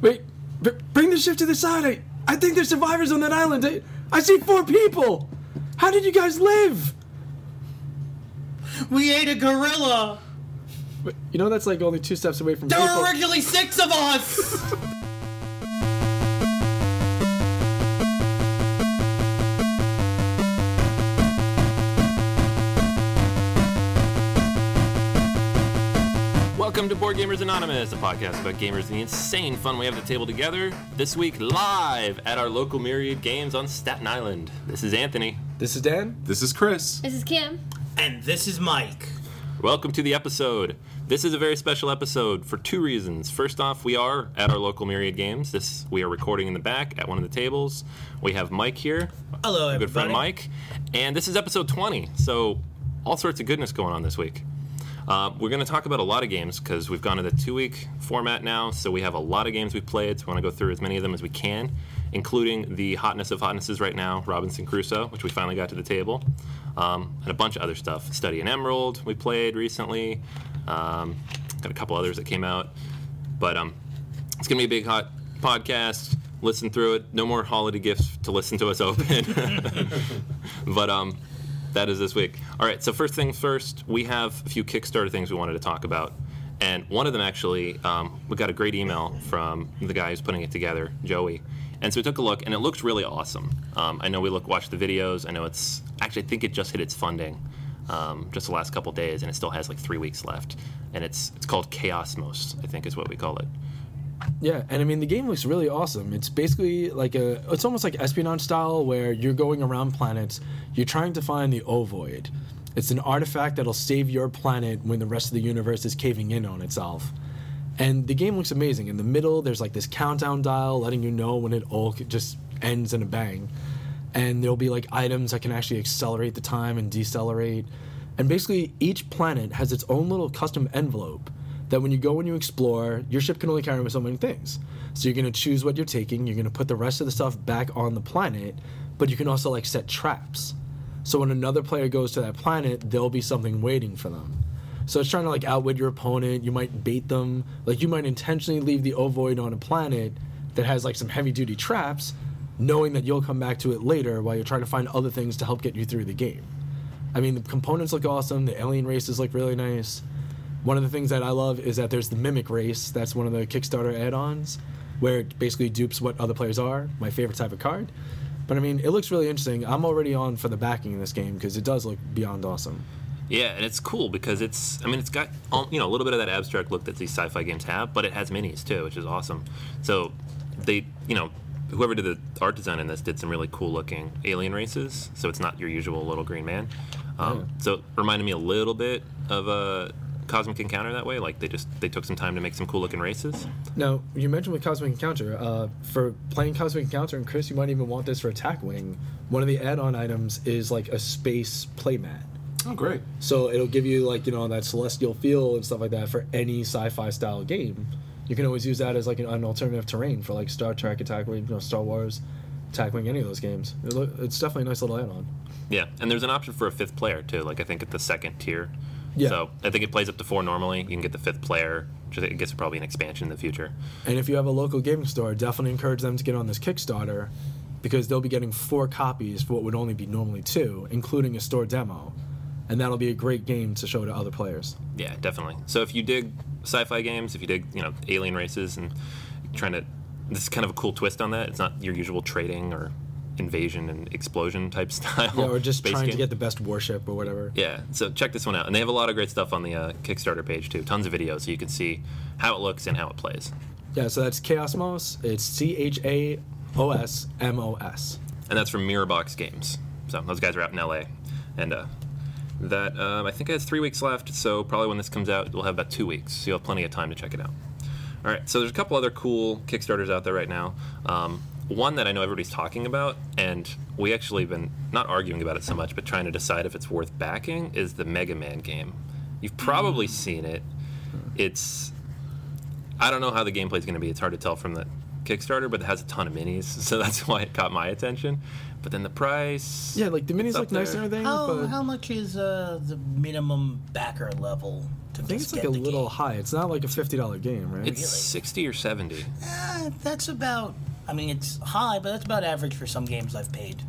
Wait, bring the ship to the side. I, I think there's survivors on that island. I, I see four people. How did you guys live? We ate a gorilla. But you know that's like only two steps away from There were people. originally six of us. Welcome to Board Gamers Anonymous, a podcast about gamers and the insane fun we have at the table together. This week, live at our local Myriad Games on Staten Island. This is Anthony. This is Dan. This is Chris. This is Kim. and this is Mike. Welcome to the episode. This is a very special episode for two reasons. First off, we are at our local Myriad Games. This we are recording in the back at one of the tables. We have Mike here, Hello, our good friend. Mike, and this is episode 20. So all sorts of goodness going on this week. Uh, we're going to talk about a lot of games because we've gone to the two-week format now, so we have a lot of games we've played. So we want to go through as many of them as we can, including the hotness of hotnesses right now, Robinson Crusoe, which we finally got to the table, um, and a bunch of other stuff. Study in Emerald we played recently. Um, got a couple others that came out, but um, it's going to be a big hot podcast. Listen through it. No more holiday gifts to listen to us open. but um, that is this week. All right. So first things first, we have a few Kickstarter things we wanted to talk about, and one of them actually, um, we got a great email from the guy who's putting it together, Joey. And so we took a look, and it looks really awesome. Um, I know we look watched the videos. I know it's actually I think it just hit its funding um, just the last couple days, and it still has like three weeks left. And it's it's called Chaosmos, I think is what we call it. Yeah, and I mean the game looks really awesome. It's basically like a it's almost like espionage style where you're going around planets, you're trying to find the ovoid. It's an artifact that'll save your planet when the rest of the universe is caving in on itself. And the game looks amazing. In the middle, there's like this countdown dial letting you know when it all just ends in a bang. And there'll be like items that can actually accelerate the time and decelerate. And basically, each planet has its own little custom envelope that when you go and you explore, your ship can only carry so many things. So you're to choose what you're taking, you're to put the rest of the stuff back on the planet, but you can also like set traps. So when another player goes to that planet, there'll be something waiting for them. So it's trying to like outwit your opponent. You might bait them. Like you might intentionally leave the ovoid on a planet that has like some heavy duty traps, knowing that you'll come back to it later while you're trying to find other things to help get you through the game. I mean, the components look awesome. The alien races look really nice. One of the things that I love is that there's the mimic race. That's one of the Kickstarter add-ons, where it basically dupes what other players are. My favorite type of card. But I mean, it looks really interesting. I'm already on for the backing in this game because it does look beyond awesome. Yeah, and it's cool because it's I mean it's got you know a little bit of that abstract look that these sci-fi games have, but it has minis too, which is awesome. So they you know whoever did the art design in this did some really cool looking alien races. So it's not your usual little green man. Um, So it reminded me a little bit of a Cosmic Encounter that way. Like they just they took some time to make some cool looking races. Now, you mentioned with Cosmic Encounter, uh, for playing Cosmic Encounter, and Chris, you might even want this for Attack Wing. One of the add-on items is like a space playmat. Oh, great. So it'll give you like you know that celestial feel and stuff like that for any sci-fi style game. You can always use that as like an, an alternative terrain for like Star Trek, Attack Wing, you know, Star Wars, Attack Wing, any of those games. It look, it's definitely a nice little add-on. Yeah, and there's an option for a fifth player too. Like I think at the second tier. Yeah. So I think it plays up to four normally. You can get the fifth player. Which I guess probably an expansion in the future. And if you have a local gaming store, definitely encourage them to get on this Kickstarter because they'll be getting four copies for what would only be normally two, including a store demo. And that'll be a great game to show to other players. Yeah, definitely. So if you dig sci-fi games, if you dig, you know, alien races and trying to this is kind of a cool twist on that. It's not your usual trading or invasion and explosion type style. Yeah, or just trying game. to get the best warship or whatever. Yeah, so check this one out, and they have a lot of great stuff on the uh, Kickstarter page too. Tons of videos, so you can see how it looks and how it plays. Yeah, so that's Chaosmos. It's C H A O S M O S. and that's from Mirrorbox Games. So those guys are out in LA, and uh, that um, I think it has three weeks left. So probably when this comes out, we'll have about two weeks. So you'll have plenty of time to check it out. All right. So there's a couple other cool Kickstarters out there right now. Um, one that I know everybody's talking about, and we actually been not arguing about it so much, but trying to decide if it's worth backing, is the Mega Man game. You've probably seen it. It's I don't know how the gameplay is going to be. It's hard to tell from the Kickstarter, but it has a ton of minis, so that's why it caught my attention. But then the price, Yeah, like the minis look nice and everything, How, but how much is uh, the minimum backer level to I think it's like a little game? high. It's not like a fifty dollar game, right? it's sixty or seventy. Uh, that's about. I mean, it's high, but that's about average for some games I've paid.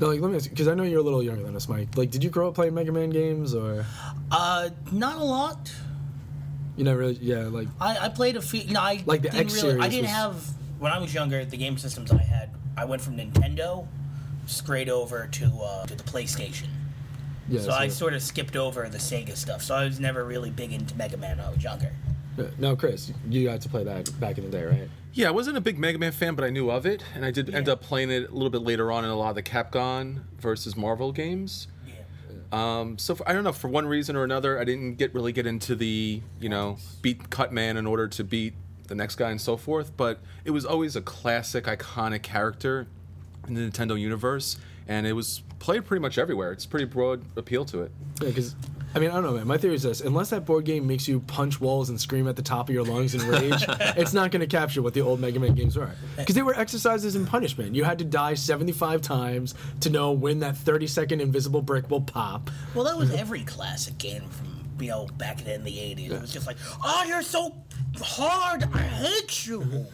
no, like let me ask because I know you're a little younger than us, Mike. Like, did you grow up playing Mega Man games, or Uh, not a lot. you never really? Yeah, like I, I played a few. You know, I Like the X really, I didn't was- have when I was younger. The game systems I had, I went from Nintendo straight over to uh, to the PlayStation. yeah. So I sort of skipped over the Sega stuff. So I was never really big into Mega Man when I was younger. no, Chris, you got to play that back in the day, right? Yeah, I wasn't a big Mega Man fan, but I knew of it, and I did end up playing it a little bit later on in a lot of the Capcom versus Marvel games. Yeah. Um, so for, I don't know, for one reason or another, I didn't get really get into the you know beat Cut Man in order to beat the next guy and so forth. But it was always a classic, iconic character in the Nintendo universe, and it was played pretty much everywhere. It's pretty broad appeal to it. Yeah, because I mean, I don't know, man. My theory is this: unless that board game makes you punch walls and scream at the top of your lungs in rage, it's not going to capture what the old Mega Man games were. Because they were exercises in punishment. You had to die 75 times to know when that 30 second invisible brick will pop. Well, that was every classic game from you know back in the '80s. It was just like, oh, you're so hard. I hate you.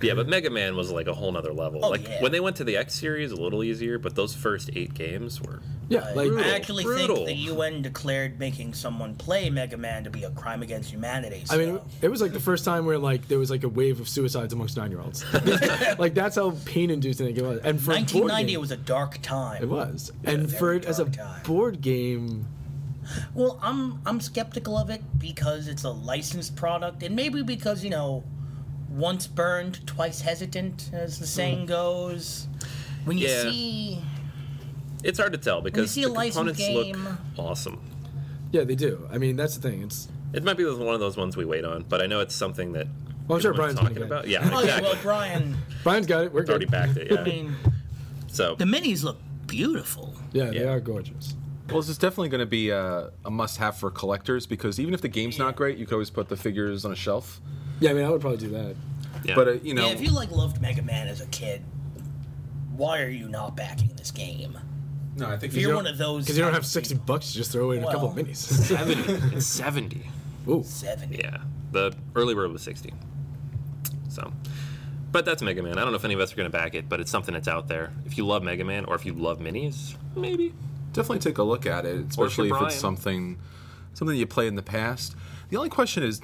Yeah, but Mega Man was like a whole nother level. Oh, like yeah. when they went to the X series, a little easier, but those first eight games were. Yeah, like I actually brutal. think the UN declared making someone play Mega Man to be a crime against humanity. I mean, it was like the first time where like there was like a wave of suicides amongst nine year olds. like that's how pain inducing it was. And for 1990 game- was a dark time. It was, and for it as a time. board game, Well, I'm I'm skeptical of it because it's a licensed product, and maybe because you know, once burned, twice hesitant, as the saying hmm. goes. When you Yeah. see, It's hard to tell because you see a the components game- look awesome. yeah, they do. I mean, that's the thing. It's It might be one of those ones we wait on, but I know it's something that. Well, I'm sure Brian's talking gonna about. get Yeah, oh exactly. yeah, well, Brian, Brian's got it. We're already good. backed it. Yeah. I mean, so the minis look beautiful. Yeah, they are gorgeous. Well, this is definitely going to be a, a must-have for collectors because even if the game's not great, you can always put the figures on a shelf. Yeah, I mean, I would probably do that. yeah. But uh, you know, yeah, if you like loved Mega Man as a kid, why are you not backing this game? no, I think If you're one of those, Because you don't have 60 people. bucks to just throw away in a couple of minis. 70. It's 70. Ooh. seventy. Yeah. The early bird was 60. So. But that's Mega Man. I don't know if any of us are going to back it, but it's something that's out there. If you love Mega Man or if you love minis, maybe. definitely take a look at it, especially if it's something something you played in the past. The only question is,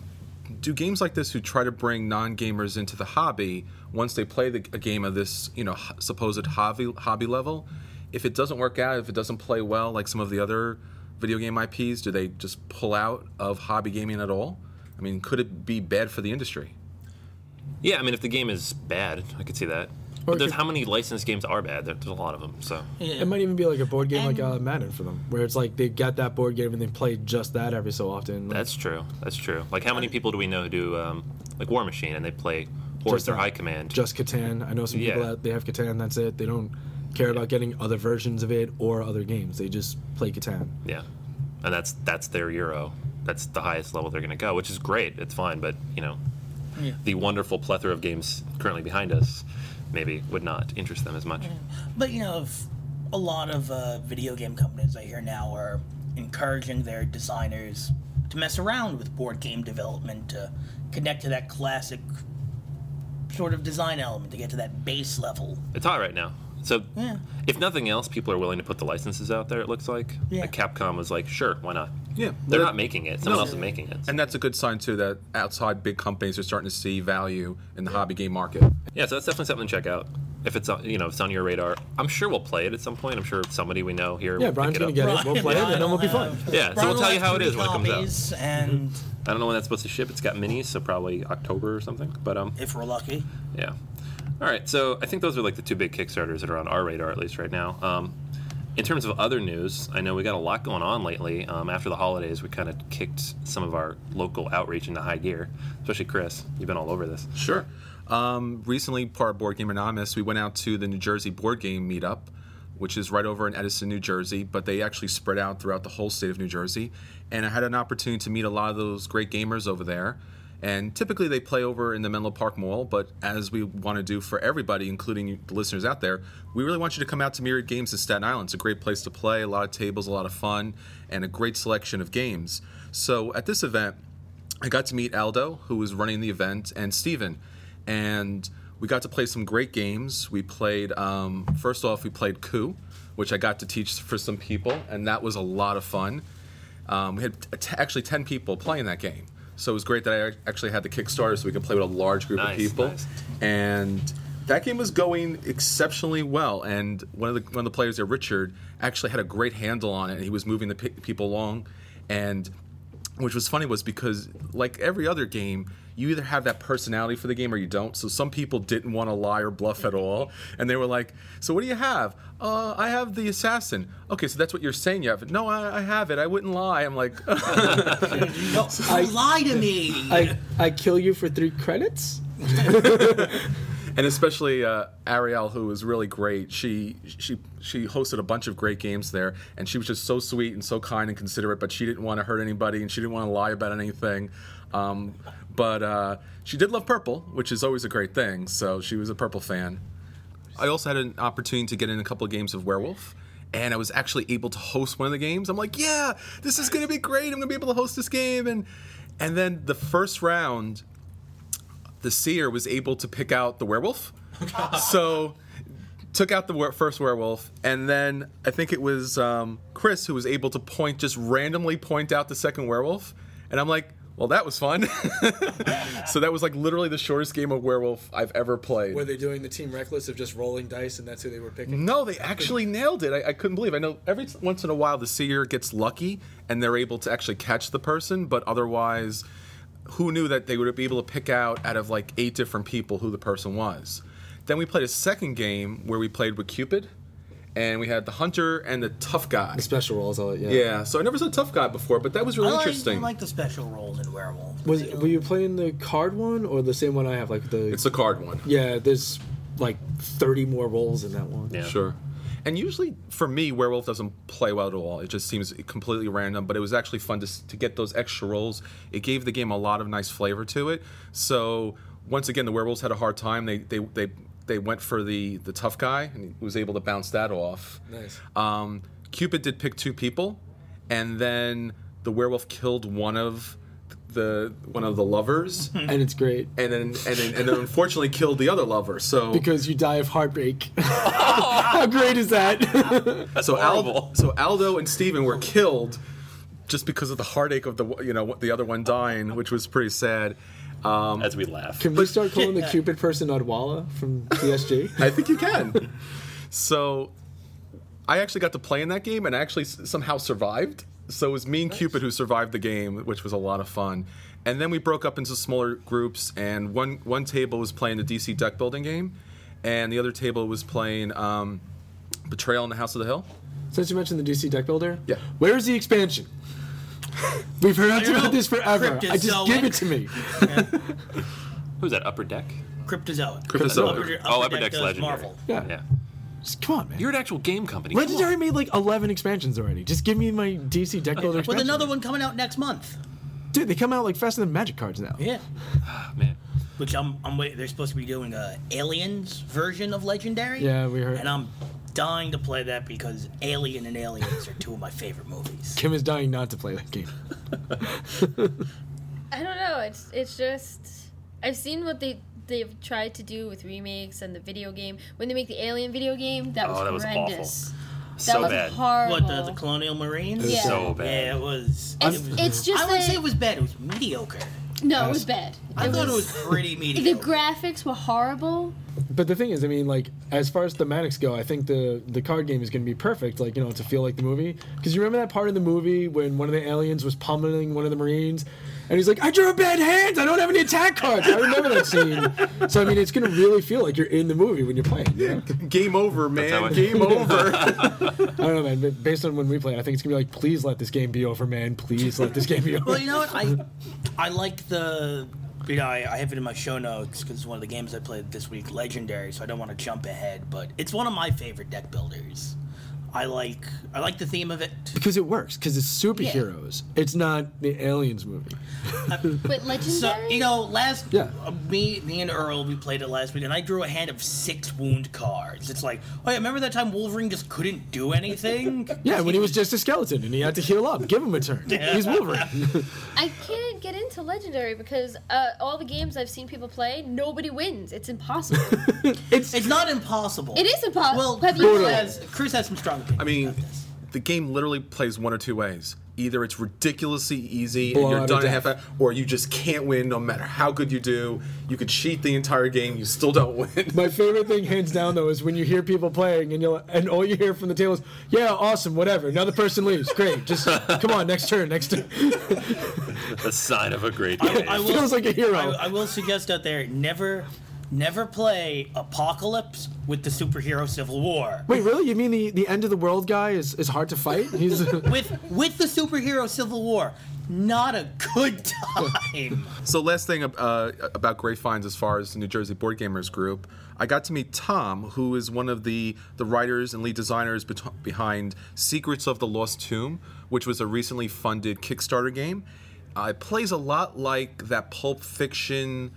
do games like this who try to bring non-gamers into the hobby once they play the, a game of this, you know, supposed hobby hobby level, if it doesn't work out, if it doesn't play well, like some of the other video game IPs, do they just pull out of hobby gaming at all? I mean, could it be bad for the industry? Yeah, I mean, if the game is bad, I could see that. Or But there's how many licensed games are bad? There- There's a lot of them. So It might even be like a board game like And- uh, Madden for them, where it's like they got that board game and they play just that every so often. Like, that's true. That's true. Like, how many people do we know who do um, like War Machine and they play Hordes Just or that. High Command? just Catan. I know some people Yeah. that they have Catan. That's it. They don't care about getting other versions of it or other games. They just play Catan. Yeah, and that's that's their Euro. That's the highest level they're going to go, which is great. It's fine, but you know, Yeah. the wonderful plethora of games currently behind us maybe would not interest them as much. But you know, if a lot of uh, video game companies I hear now are encouraging their designers to mess around with board game development to connect to that classic sort of design element to get to that base level. It's hot right now. So, Yeah. if nothing else, people are willing to put the licenses out there. It looks like. Yeah. Like Capcom was like, sure, why not? Yeah, They're well, not making it. Someone No. else is making it. And that's a good sign too that outside big companies are starting to see value in the hobby game market. yeah, so that's definitely something to check out. if it's on, you know if it's on your radar, I'm sure we'll play it at some point. I'm sure somebody we know here. Yeah, Brian's gonna get it. We'll play it, and then we'll be fine. Yeah, so we'll tell you how it is when it comes out. comes out. And I don't know when that's supposed to ship. It's got minis, so probably October or something. But um, if we're lucky, yeah. All right, so I think those are like the two big Kickstarters that are on our radar at least right now. Um, in terms of other news, I know we got a lot going on lately. Um, after the holidays, we kind of kicked some of our local outreach into high gear, especially Chris. You've been all over this. Sure. Um, recently, part of Board Game Anonymous, we went out to the New Jersey Board Game Meetup, which is right over in Edison, New Jersey, but they actually spread out throughout the whole state of New Jersey. And I had an opportunity to meet a lot of those great gamers over there. And typically they play over in the Menlo Park Mall, but as we want to do for everybody, including the listeners out there, we really want you to come out to Myriad Games in Staten Island. It's a great place to play, a lot of tables, a lot of fun, and a great selection of games. So at this event, I got to meet Aldo, who was running the event, and Steven. And we got to play some great games. We played, um, first off, we played Coup, which I got to teach for some people, and that was a lot of fun. Um, we had t- actually 10 people playing that game. So it was great that I actually had the Kickstarter so we could play with a large group Nice, of people. nice. And that game was going exceptionally well. And one of the one of the players there, Richard, actually had a great handle on it. And he was moving the pe- people along. And which was funny was because like every other game you either have that personality for the game or you don't. So some people didn't want to lie or bluff at all and they were like so what do you have? Uh, i have the assassin. Okay so that's what you're saying you have. It no i, I have it. I wouldn't lie. I'm like no, lie to me. I I kill you for three credits. and especially uh, Ariel, who was really great. She she she hosted a bunch of great games there, and she was just so sweet and so kind and considerate. But she didn't want to hurt anybody, and she didn't want to lie about anything. Um, but uh, she did love purple, which is always a great thing. So she was a purple fan. I also had an opportunity to get in a couple of games of Werewolf. And I was actually able to host one of the games. I'm like, yeah, this is gonna be great. I'm gonna be able to host this game. And and then the first round, the seer was able to pick out the werewolf. so took out the were- first werewolf, and then I think it was um, Chris who was able to point, just randomly point out the second werewolf. And I'm like, well, that was fun. so that was like literally the shortest game of werewolf I've ever played. Were they doing the Team Reckless of just rolling dice and that's who they were picking? No, they actually nailed it. I, I couldn't believe. I know every once in a while the seer gets lucky and they're able to actually catch the person, but otherwise, who knew that they would be able to pick out out of like eight different people who the person was? Then we played a second game where we played with Cupid, and we had the hunter and the tough guy. The special roles, all yeah. Yeah, so I never saw tough guy before, but that was I really like, interesting. I like the special roles in Werewolf. Was were you playing the card one or the same one I have? Like the it's the card one. yeah. There's like 30 more roles in that one. Yeah. Sure. And usually, for me, Werewolf doesn't play well at all. It just seems completely random. But it was actually fun to, to get those extra roles. It gave the game a lot of nice flavor to it. So once again, the Werewolves had a hard time. They they they, they went for the the tough guy, and he was able to bounce that off. Nice. Um, Cupid did pick two people, and then the werewolf killed one of the one of the lovers, and And it's great and then and then and then unfortunately killed the other lover. So because you die of heartbreak. How great is that? so horrible. Aldo, so Aldo and Steven were killed just because of the heartache of the you know the other one dying, which was pretty sad. Um, As we laugh. Can we start calling the Cupid person Odwalla from DSG? I think you can. so I actually got to play in that game and I actually s- somehow survived. So it was me and Cupid who survived the game, which was a lot of fun. And then we broke up into smaller groups, and one one table was playing the DC deck building game, and the other table was playing um, Betrayal in the House of the Hill. Since you mentioned the DC deck builder, Yeah. Where's the expansion? We've heard about this forever. I just give it to me. Who's that? Upper Deck? Cryptozoic. Cryptozoic. oh, Upper Deck Deck's does legendary. Marvel. Yeah. Yeah. Just, come on, man. You're an actual game company. Come Legendary on. made like 11 expansions already. Just give me my DC deck builder With expansion. another one coming out next month. Dude, they come out like faster than Magic cards now. Yeah. Ah, man. Which I'm, I'm waiting. They're supposed to be doing a Aliens version of Legendary. Yeah, we heard. And I'm dying to play that because Alien and Aliens are two of my favorite movies. Kim is dying not to play that game. I don't know. It's it's just I've seen what they they've tried to do with remakes and the video game. When they make the Alien video game, that oh, was Oh, that was awful. horrendous. That So was bad. horrible. What the, the Colonial Marines? Yeah. So bad. Yeah, it was. It's, it was- it's just I wouldn't say it was bad. It was mediocre. No, it was bad. I thought it was pretty mediocre. The graphics were horrible. But the thing is, I mean, like as far as thematics go, I think the the card game is going to be perfect. Like you know, to feel like the movie. Because you remember that part of the movie when one of the aliens was pummeling one of the marines, and he's like, "I drew a bad hand. I don't have any attack cards." I remember that scene. So I mean, it's going to really feel like you're in the movie when you're playing. You know? Game over, man. Game over. I don't know, man. But based on when we play, I think it's gonna be like, please let this game be over, man. Please let this game be over. Well, you know what? I I like the. You know, I, I have it in my show notes because it's one of the games I played this week, Legendary. So I don't want to jump ahead, but it's one of my favorite deck builders. I like I like the theme of it. because it works. Because it's superheroes. It's not the aliens movie. But legendary. So you know, last Yeah. uh, me me and Earl we played it last week, and I drew a hand of six wound cards. It's like, oh yeah, remember that time Wolverine just couldn't do anything? Yeah, when he was just a skeleton and he had to heal up. Give him a turn. He's Wolverine. I can't get into legendary because uh, all the games I've seen people play, nobody wins. It's impossible. It's it's not impossible. it is impossible. Well, Have you has, Cruz has some strong opinions. I mean, the game literally plays one or two ways. Either it's ridiculously easy and you're or done in half, death. a- or you just can't win no matter how good you do. You could cheat the entire game, you still don't win. My favorite thing, hands down, though, is when you hear people playing and you and all you hear from the table is, "Yeah, awesome, whatever." Another person leaves. Great. Just come on, next turn, next turn. The sign of a great game. I will, Feels like a hero. I, I will suggest out there never, never play Apocalypse with the superhero Civil War. Wait, really? You mean the, the end of the world guy is, is hard to fight? He's With with the superhero Civil War, not a good time. So last thing uh, about Great Finds as far as the New Jersey Board Gamers Group, I got to meet Tom, who is one of the, the writers and lead designers bet- behind Secrets of the Lost Tomb, which was a recently funded Kickstarter game. Uh, it plays a lot like that Pulp Fiction,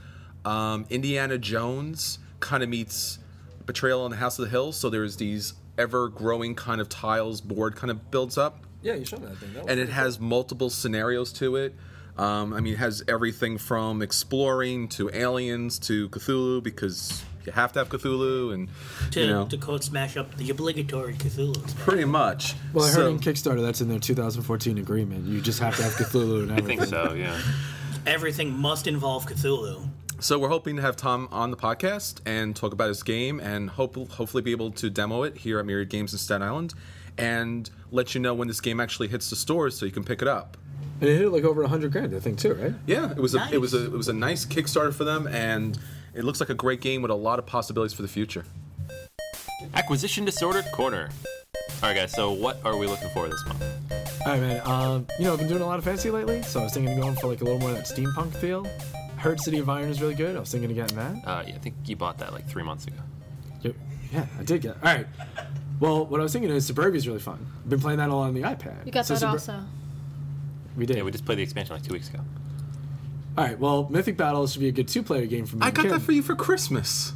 um, Indiana Jones kind of meets Betrayal on the House of the Hills. So there's these ever-growing kind of tiles board kind of builds up yeah, you showed me that thing. That and it has multiple scenarios to it. Um, I mean, it has everything from exploring to aliens to Cthulhu because you have to have Cthulhu, and To, you know, to quote smash up the obligatory Cthulhu. pretty much. well, I heard So- in Kickstarter that's in their 2014 agreement. You just have to have Cthulhu and I think so, yeah. Everything must involve Cthulhu. So we're hoping to have Tom on the podcast and talk about his game, and hope hopefully be able to demo it here at Myriad Games in Staten Island, and let you know when this game actually hits the stores so you can pick it up. And it hit like over 100 grand, I think, too, right? Yeah, it was a it was a Nice. it was a nice Kickstarter for them, and it looks like a great game with a lot of possibilities for the future. Acquisition Disorder Corner. All right, guys. So what are we looking for this month? All right, man. Um, you know, I've been doing a lot of fantasy lately, so I was thinking of going for like a little more of that steampunk feel. Heard City of Iron is really good. I was thinking of getting that. Uh, yeah, I think you bought that like three months ago. Yep. Yeah, I did get. It. All right. Well, what I was thinking is Suburbia is really fun. I've been playing that all on the iPad. You got So that Subur- also. We did. Yeah, we just played the expansion like two weeks ago. all right. Well, Mythic Battles should be a good two-player game for me. I got Kim. that for you for Christmas.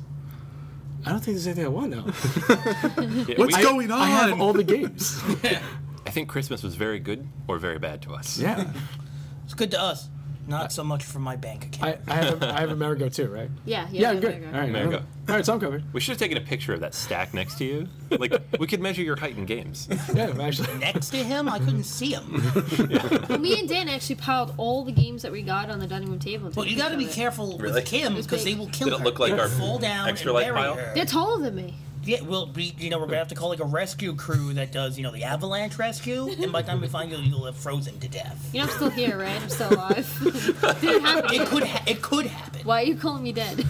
I don't think there's anything I want now. Yeah, What's we- going on? I have all the games. I think Christmas was very good or very bad to us. yeah. It's good to us, not uh, so much for my bank account. I, I have a, I have Amerigo too, right? Yeah, yeah. Yeah, I'm yeah, good. yeah, All right. Amerigo. All right, so I'm covered. We should have taken a picture of that stack next to you. Like we could measure your height in games. Yeah, I'm actually. Next to him, I couldn't see him. Well, me and Dan actually piled all the games that we got on the dining room table. and Well, took you got to pictures be of it. careful Really? with Kim It's because they will kill Did it her. look like They'll our fall down extra and light bury pile? her. They're taller than me. Yeah, we'll be. you know, we're gonna have to call like a rescue crew that does, you know, the avalanche rescue, and by the time we find you, you'll have frozen to death. You know, I'm still here, right? I'm still alive. Didn't happen. It could, ha- it could happen. Why are you calling me dead?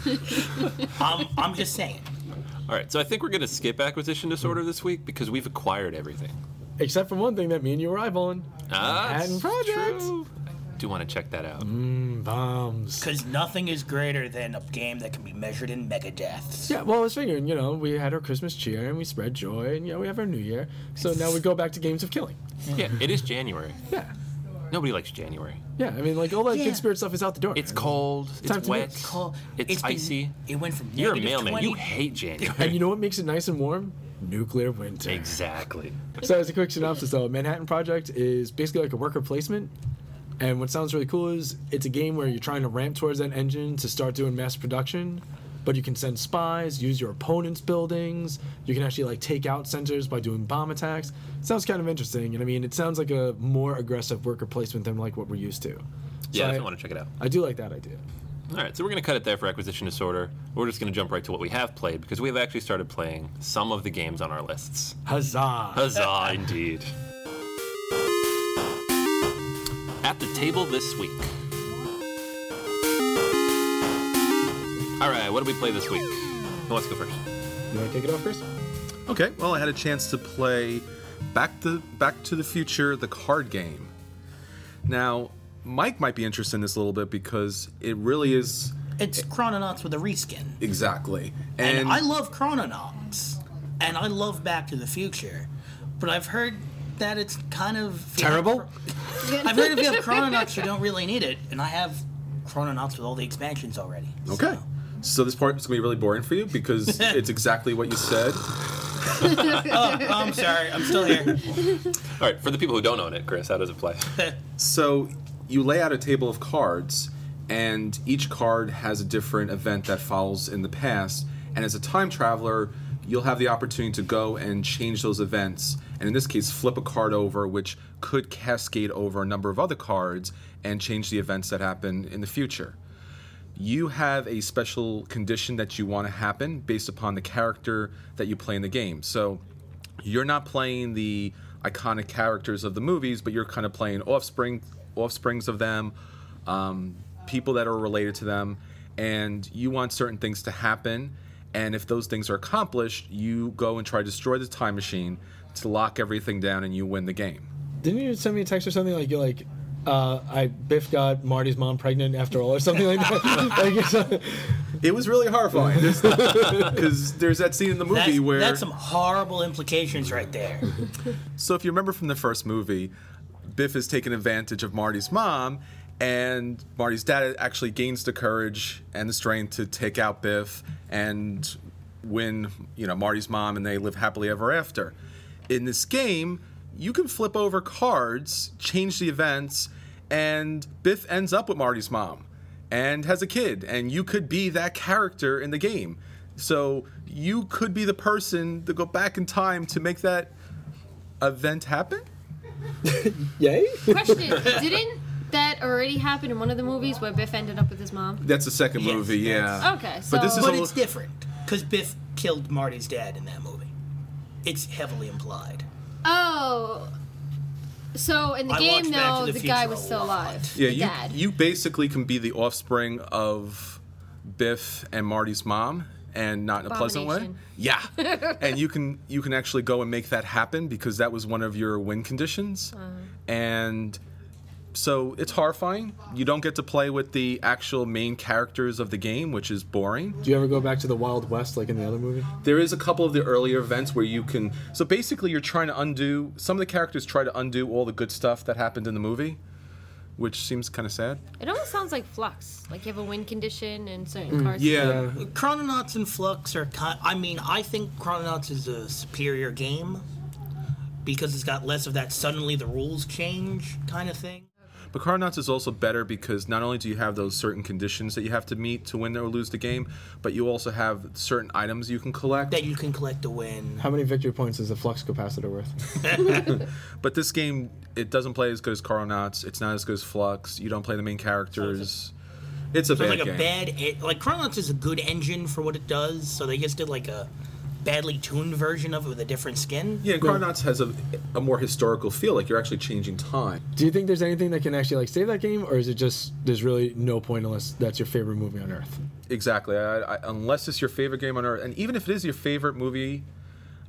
I'm, I'm just saying. All right, so I think we're gonna skip acquisition disorder this week because we've acquired everything. Except for one thing that me and you were eyeballing. Ah, Manhattan it's Project. true. I do want to check that out. Mmm, bombs. Because nothing is greater than a game that can be measured in mega deaths. Yeah, well, I was figuring, you know, we had our Christmas cheer and we spread joy, and you know, we have our New Year. So now we go back to games of killing. Yeah, it is January. Yeah, Nobody likes January. yeah. I mean, like all that Yeah. good spirit stuff is out the door. It's cold. it's time It's to wet. mix. Call- It's, been- icy. it went from You're a negative mailman. 20 You hate January. and you know what makes it nice and warm? Nuclear winter. exactly. So as a quick synopsis, though, Manhattan Project is basically like a worker placement. And what sounds really cool is it's a game where you're trying to ramp towards that engine to start doing mass production, but you can send spies, use your opponent's buildings. You can actually like take out centers by doing bomb attacks. sounds kind of interesting, and I mean, it sounds like a more aggressive worker placement than like what we're used to. Yeah, I- you want to check it out. I do like that idea. All right, so we're going to cut it there for Acquisition Disorder. We're just going to jump right to what we have played because we have actually started playing some of the games on our lists. Huzzah! Huzzah, indeed. At the table this week. All right, what did we play this week? Who wants to go first? You want to kick it off, first? Okay, well, I had a chance to play Back to Back to the Future, the card game. Now, Mike might be interested in this a little bit because it really is It's Chrononauts with a reskin. exactly. And, I love Chrononauts. And I love Back to the Future. But I've heard that it's kind of if you have Terrible? Chro- I've heard if you have Chrononauts, you don't really need it. And I have Chrononauts with all the expansions already. okay. So- So this part is gonna be really boring for you because it's exactly what you said. Oh, I'm sorry. I'm still here. All right, for the people who don't own it, Chris, how does it play? So you lay out a table of cards, and each card has a different event that follows in the past. And as a time traveler, you'll have the opportunity to go and change those events. And in this case, flip a card over, which could cascade over a number of other cards and change the events that happen in the future. You have a special condition that you want to happen based upon the character that you play in the game. So you're not playing the iconic characters of the movies, but you're kind of playing offspring, offsprings of them, um, people that are related to them, and you want certain things to happen. And if those things are accomplished, you go and try to destroy the time machine to lock everything down, and you win the game. Didn't you send me a text or something like you're like, uh, I Biff got Marty's mom pregnant after all, or something like that? like, it's, uh, It was really horrifying because there's that scene in the movie That's, where that's some horrible implications right there. So if you remember from the first movie, Biff is taking advantage of Marty's mom, and Marty's dad actually gains the courage and the strength to take out Biff and win, you know, Marty's mom, and they live happily ever after. In this game, you can flip over cards, change the events, and Biff ends up with Marty's mom and has a kid, and you could be that character in the game. So you could be the person to go back in time to make that event happen? yay! Question: Didn't that already happen in one of the movies where Biff ended up with his mom? That's the second Yes, movie, yeah. Okay, so But this is But a it's different because Biff killed Marty's dad in that movie. It's heavily implied. oh, so in the I game watched Back to though, the the, guy Future was a still lot. alive. yeah, the you dad. you basically can be the offspring of Biff and Marty's mom and not in a pleasant way. Abomination. Yeah. and you can you can actually go and make that happen because that was one of your win conditions. Uh-huh. And so it's horrifying. You don't get to play with the actual main characters of the game, which is boring. Do you ever go back to the Wild West like in the other movie? There is a couple of the earlier events where you can. So basically, you're trying to undo. Some of the characters try to undo all the good stuff that happened in the movie, which seems kind of sad. It almost sounds like Flux. Like you have a win condition and certain mm, cards. Yeah. Chrononauts and Flux are kind. I mean, I think Chrononauts is a superior game because it's got less of that suddenly the rules change kind of thing. But Chrononauts is also better because not only do you have those certain conditions that you have to meet to win or lose the game, but you also have certain items you can collect. That you can collect to win. How many victory points is a flux capacitor worth? But this game, it doesn't play as good as Chrononauts. It's not as good as Flux. You don't play the main characters. It's a So bad it's like game. a bad, e- like Chrononauts is a good engine for what it does. So they just did like a badly tuned version of it with a different skin. yeah, and Chrononauts has a, a more historical feel, like you're actually changing time. Do you think there's anything that can actually like save that game, or is it just there's really no point unless that's your favorite movie on Earth? Exactly. I, I, unless it's your favorite game on earth, and even if it is your favorite movie,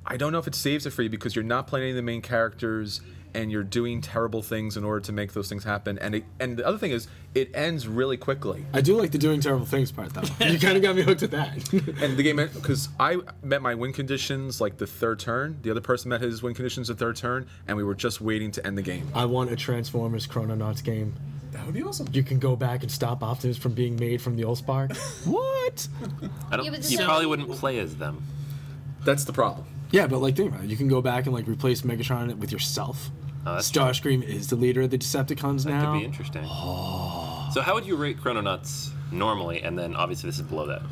I don't know if it saves it for you because you're not playing any of the main characters and you're doing terrible things in order to make those things happen. And it, and the other thing is, it ends really quickly. I do like the doing terrible things part though. you kind of got me hooked at that. And the game because I met my win conditions like the third turn. The other person met his win conditions the third turn, and we were just waiting to end the game. I want a Transformers Chrononauts game. That would be awesome. You can go back and stop Optimus from being made from the Allspark. what? I don't. Yeah, you so- probably wouldn't play as them. That's the problem. Yeah, but like think about it. You can go back and like replace Megatron with yourself. Oh, that's Starscream is the leader of the Decepticons That now. That could be interesting. So how would you rate Chrononauts normally, and then obviously this is below that?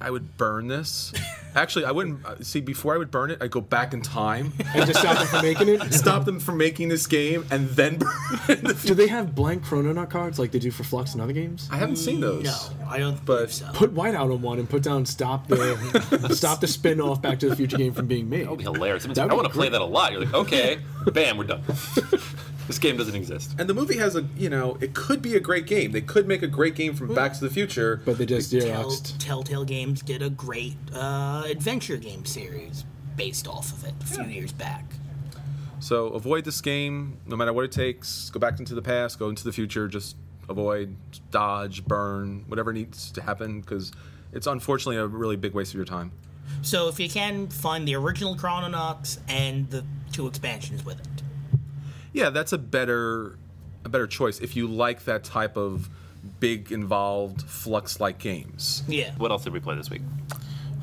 I would burn this Actually, I wouldn't uh, see before I would burn it. I'd go back in time, And just stop them from making it. stop them from making this game, and then burn it. Do they have blank Chrononaut cards like they do for Flux and other games? I haven't seen those. No, I don't But- believe so. Put Whiteout on one and put down stop the stop the spin off Back to the Future game from being made. That would be hilarious. Someone's That would I want to play that a lot. You're like, okay, bam, we're done. This game doesn't exist. And the movie has a, you know, it could be a great game. They could make a great game from Back to the Future. But they just Tell, Xeroxed. Telltale Games did a great uh, adventure game series based off of it a few years back. So avoid this game, no matter what it takes. Go back into the past, go into the future. Just avoid, dodge, burn, whatever needs to happen, because it's unfortunately a really big waste of your time. So if you can find the original Chrononauts and the two expansions with it. Yeah, that's a better, a better choice if you like that type of big, involved, flux-like games. Yeah. What else did we play this week?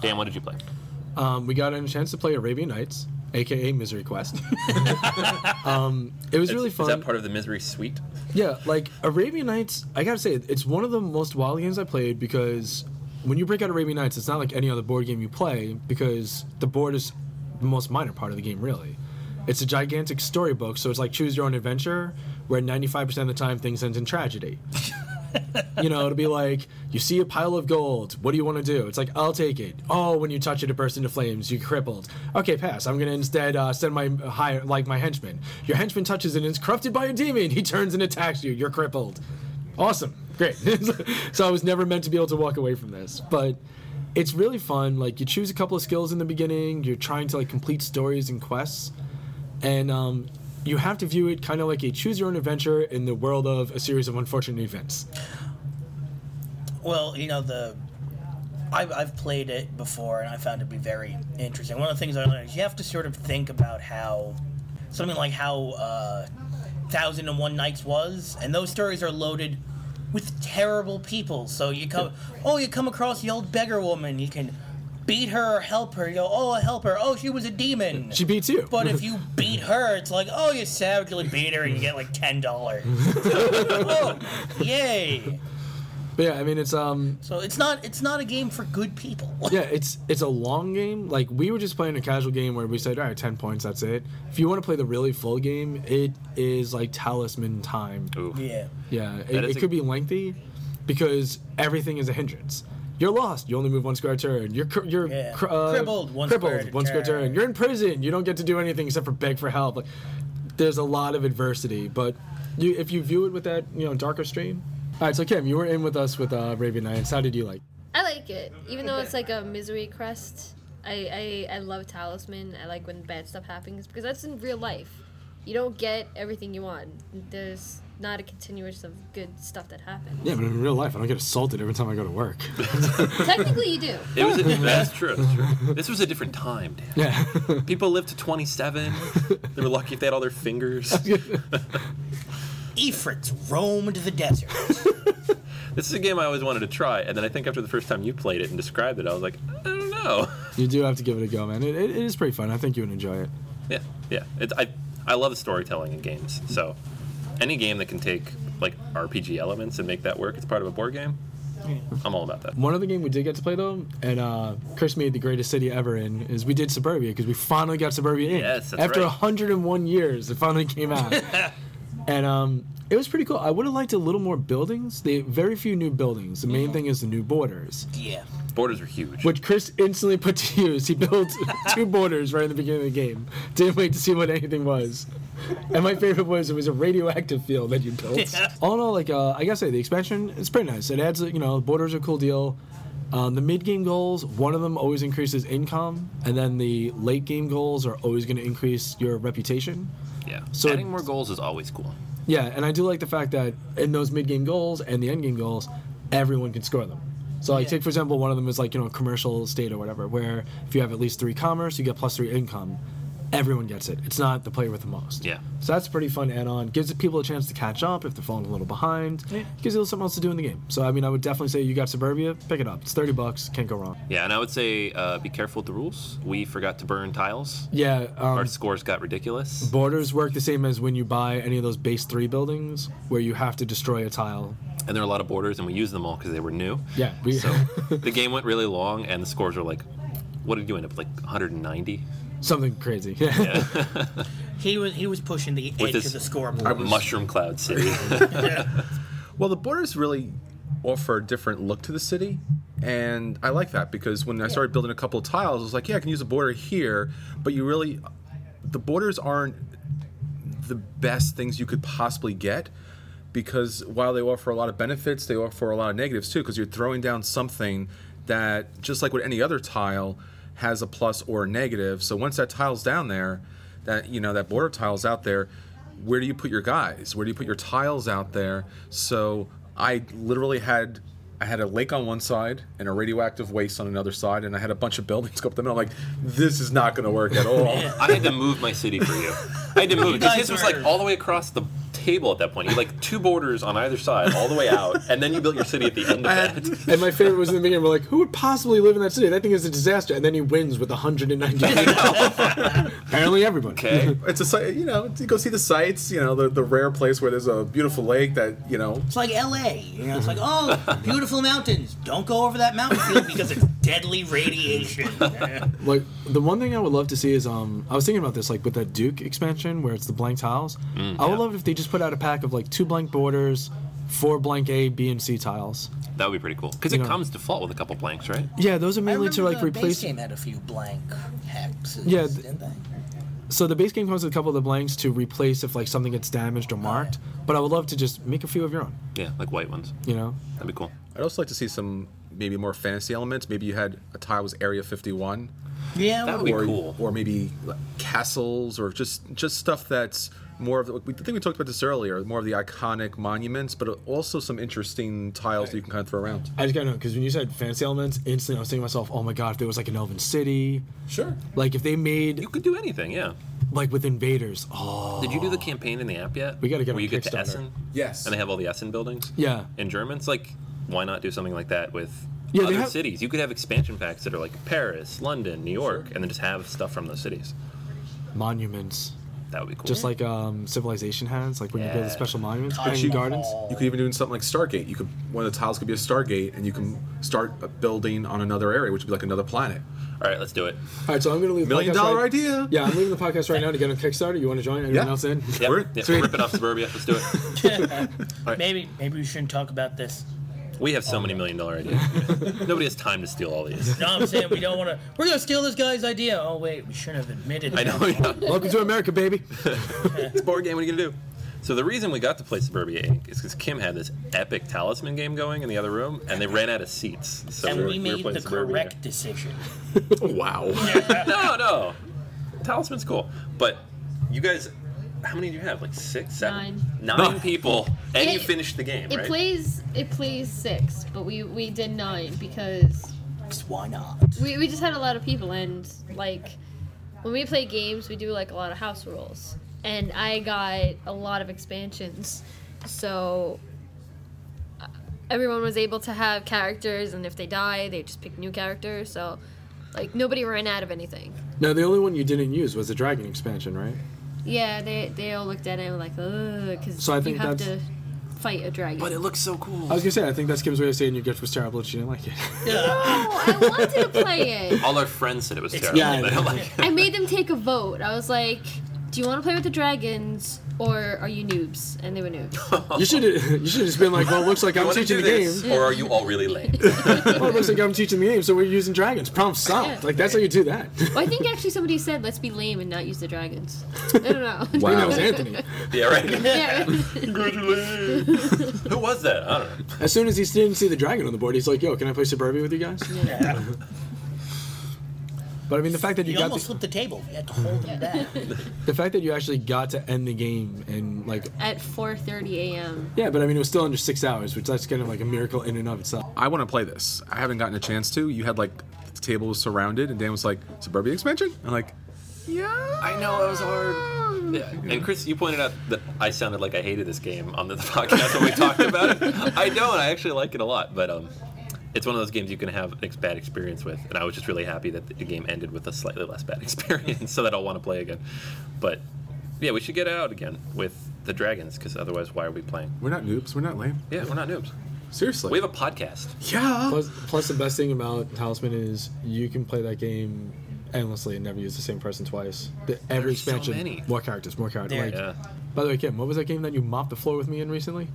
Dan, what did you play? Um, we got a chance to play Arabian Nights, aka Misery Quest. um, it was really fun. Is that part of the Misery Suite? Yeah, like Arabian Nights, I gotta say, it's one of the most wild games I played because when you break out Arabian Nights, it's not like any other board game you play because the board is the most minor part of the game, really. It's a gigantic storybook, so it's like choose your own adventure, where 95% of the time things end in tragedy. you know, it'll be like, you see a pile of gold. What do you want to do? It's like, I'll take it. Oh, when you touch it, it bursts into flames. You're crippled. Okay, pass. I'm gonna instead uh, send my higher, like my henchman. Your henchman touches it and it's corrupted by a demon. He turns and attacks you. You're crippled. Awesome, great. so I was never meant to be able to walk away from this, but it's really fun. Like you choose a couple of skills in the beginning. You're trying to like complete stories and quests, and um, you have to view it kind of like a choose your own adventure in the world of a series of unfortunate events. Well, you know the. I've, I've played it before and I found it to be very interesting. One of the things I learned is you have to sort of think about how something like how uh, Thousand and One Nights was, and those stories are loaded with terrible people. So you come, oh, you come across the old beggar woman, you can beat her or help her. You go, oh, I help her. Oh, she was a demon. She beats you. But if you beat her, it's like, oh, you savagely beat her and you get like ten dollars. oh, yay! But yeah, I mean it's um So it's not it's not a game for good people. yeah, it's it's a long game. Like we were just playing a casual game where we said, all right, ten points, that's it. If you want to play the really full game, it is like talisman time. Ooh. Yeah. Yeah, it, That is it a- could be lengthy because everything is a hindrance. You're lost. You only move one square turn. You're cr- you're Yeah. cr- uh, Crippled, one crippled, square one square turn. turn. You're in prison. You don't get to do anything except for beg for help. Like, there's a lot of adversity, but you if you view it with that you know darker stream. All right, so Kim, you were in with us with uh, Arabian Nights. How did you like? I like it, even though it's like a misery quest. I, I I love talisman. I like when bad stuff happens because that's in real life. You don't get everything you want. There's not a continuous of good stuff that happens. Yeah, but in real life, I don't get assaulted every time I go to work. Technically, you do. It was. A, that's true. That's true. This was a different time, Dan. yeah. People lived to 27. They were lucky if they had all their fingers. Ifrits roamed the desert. This is a game I always wanted to try, and then I think after the first time you played it and described it, I was like, I don't know. you do have to give it a go, man. It, it, it is pretty fun. I think you would enjoy it. Yeah, yeah. It's, I I love storytelling in games. So any game that can take like RPG elements and make that work, it's part of a board game, I'm all about that. One other game we did get to play though, and uh, Chris made the greatest city ever in, is we did Suburbia because we finally got Suburbia in. Yes, that's After right. 101 years, it finally came out, and um, it was pretty cool. I would have liked a little more buildings. They very few new buildings. The main thing is the new borders, yeah. Borders are huge. which Chris instantly put to use. He built two borders right in the beginning of the game. Didn't wait to see what anything was. And my favorite was it was a radioactive field that you built. Yeah. All in all, like uh, I gotta say, the expansion it's pretty nice. It adds, you know, borders are a cool deal. Um, the mid game goals, one of them always increases income, and then the late game goals are always going to increase your reputation. yeah. so Adding more goals is always cool. Yeah, and I do like the fact that in those mid game goals and the end game goals, everyone can score them. So like Yeah. take for example one of them is like you know commercial state or whatever, where if you have at least three commerce, you get plus three income. Everyone gets it. It's not the player with the most. Yeah. So that's a pretty fun add-on. Gives people a chance to catch up if they're falling a little behind. Yeah. Gives you a little something else to do in the game. So I mean, I would definitely say you got Suburbia, pick it up. It's thirty bucks, can't go wrong. Yeah, and I would say uh, be careful with the rules. We forgot to burn tiles. Yeah. Um, Our scores got ridiculous. borders work the same as when you buy any of those base three buildings, where you have to destroy a tile. And there are a lot of borders, and we used them all because they were new. Yeah. We, So the game went really long, and the scores were like what did you end up like 190? Something crazy. Yeah. He was he was pushing the With edge of the scoreboard. Mushroom Cloud City. Well, the borders really offer a different look to the city, and I like that because when I started building a couple of tiles, I was like, yeah, I can use a border here, but you really, the borders aren't the best things you could possibly get because while they offer a lot of benefits, they offer a lot of negatives too because you're throwing down something that, just like with any other tile, has a plus or a negative. So once that tile's down there, that you know that border tile's out there, where do you put your guys? Where do you put your tiles out there? So I literally had I had a lake on one side and a radioactive waste on another side, and I had a bunch of buildings go up the middle. I'm like, this is not going to work at all. I had to move my city for you. I had to move because guys his was like all the way across the table at that point. You had like two borders on either side, all the way out, and then you built your city at the end of that. and my favorite was in the beginning. We're like, who would possibly live in that city? That thing is a disaster. And then he wins with 190. Apparently, everybody. Okay. It's a site, you know, you go see the sights, you know, the, the rare place where there's a beautiful lake that, you know, It's like L.A. You know, it's like oh, beautiful mountains. Don't go over that mountain field because it's deadly radiation. Like the one thing I would love to see is um I was thinking about this like with that Duke expansion where it's the blank tiles. I would love it if they just put out a pack of like two blank borders, four blank A, B, and C tiles. That would be pretty cool because it know. comes default with a couple blanks, right? Yeah, those are mainly to remember like the replace. base game had a few blank hexes. Yeah, th- didn't they? So the base game comes with a couple of the blanks to replace if like something gets damaged or marked. But I would love to just make a few of your own. Yeah, like white ones. You know. That'd be cool. I'd also like to see some maybe more fantasy elements. Maybe you had a tile was Area 51, Yeah, That would be or cool. or maybe like, castles, or just just stuff that's more of. The, I think we talked about this earlier. More of the iconic monuments, but also some interesting tiles that you can kind of throw around. I just gotta know because when you said fancy elements, instantly I was thinking to myself, oh my god, if there was like an Elven City, Sure. like if they made You could do anything, yeah. like with invaders. Oh, Did you do the campaign in the app yet? We gotta get Where you get to Kickstarter. Essen, Yes. and they have all the Essen buildings. Yeah. In German, it's like, why not do something like that with Yeah, other have- cities? You could have expansion packs that are like Paris, London, New York, and then just have stuff from those cities. monuments. That would be cool. Just like um, Civilization has, like when you build the special monuments, Taj hanging gardens. Mahal. You could even do something like Stargate. You could one of the tiles could be a Stargate, and you can start a building on another area, which would be like another planet. all right, let's do it. All right, so I'm gonna leave the Million podcast dollar right- idea. Yeah, I'm leaving the podcast right now to get on Kickstarter. You want to join? Anyone Yeah. else in? Yep. We're- yep, we're ripping off Suburbia. Let's do it. right. Maybe maybe we shouldn't talk about this. We have so many million dollar ideas. Nobody has time to steal all these. No, I'm saying we don't want to. We're gonna steal this guy's idea. Oh wait, we shouldn't have admitted. I that. know. Yeah. Welcome to America, baby. It's a board game. What are you gonna do? So the reason we got to play Suburbia Inc. is because Kim had this epic Talisman game going in the other room, and they ran out of seats. So And we were, we we were made playing the Suburbia. correct decision. Wow. No, no. Talisman's cool, but you guys, how many do you have? Like six, seven, Nine. Nine people, and you finished the game, It right? plays it plays six, but we we did nine because Just why not? we, we just had a lot of people and like when we play games we do like a lot of house rules and i got a lot of expansions so uh, everyone was able to have characters and if they die they just pick new characters so like nobody ran out of anything No, the only one you didn't use was the dragon expansion, right? Yeah they, they all looked at it and were like ugh because So I you think have that's- to fight a dragon but it looks so cool. I was gonna say, I think that's Kim's way of saying your gift was terrible and she didn't like it. oh i wanted to play it All our friends said it was terrible. Yeah, I They know. like it. I made them take a vote. I was like, "Do you want to play with the dragons or are you noobs?" And they were noobs. you should you should have just been like, well, it looks like I'm teaching the this, game. or are you all really lame? Well, it looks like I'm teaching the game, so we're using dragons. Problem solved. Like that's how you do that. well, I think actually somebody said, "Let's be lame and not use the dragons." I don't know. I that was Anthony. yeah, right. yeah. Who was that? I don't know. As soon as he didn't see the dragon on the board, he's like, "Yo, can I play Suburbia with you guys?" Yeah. But I mean, the fact that you You got almost the, flipped the table. You had to hold him down. the fact that you actually got to end the game and like, At 4:30 a.m. yeah, but I mean, it was still under six hours, which that's kind of like a miracle in and of itself. I want to play this. I haven't gotten a chance to. You had like the table was surrounded, and Dan was like, "Suburbia expansion." I'm like, "Yeah." I know it was hard. Yeah. And Chris, you pointed out that I sounded like I hated this game on the podcast when we talked about it. I don't. I actually like it a lot, but um, it's one of those games you can have a bad experience with, and I was just really happy that the game ended with a slightly less bad experience, so that I'll want to play again. But yeah, we should get out again with the dragons, because otherwise, why are we playing? We're not noobs. We're not lame. Yeah, we're not noobs. Seriously. We have a podcast. yeah. Plus, plus, the best thing about Talisman is you can play that game endlessly and never use the same person twice. The, every There's so expansion, many. more characters, more characters. There- Like, Yeah. By the way, Kim, what was that game that you mopped the floor with me in recently?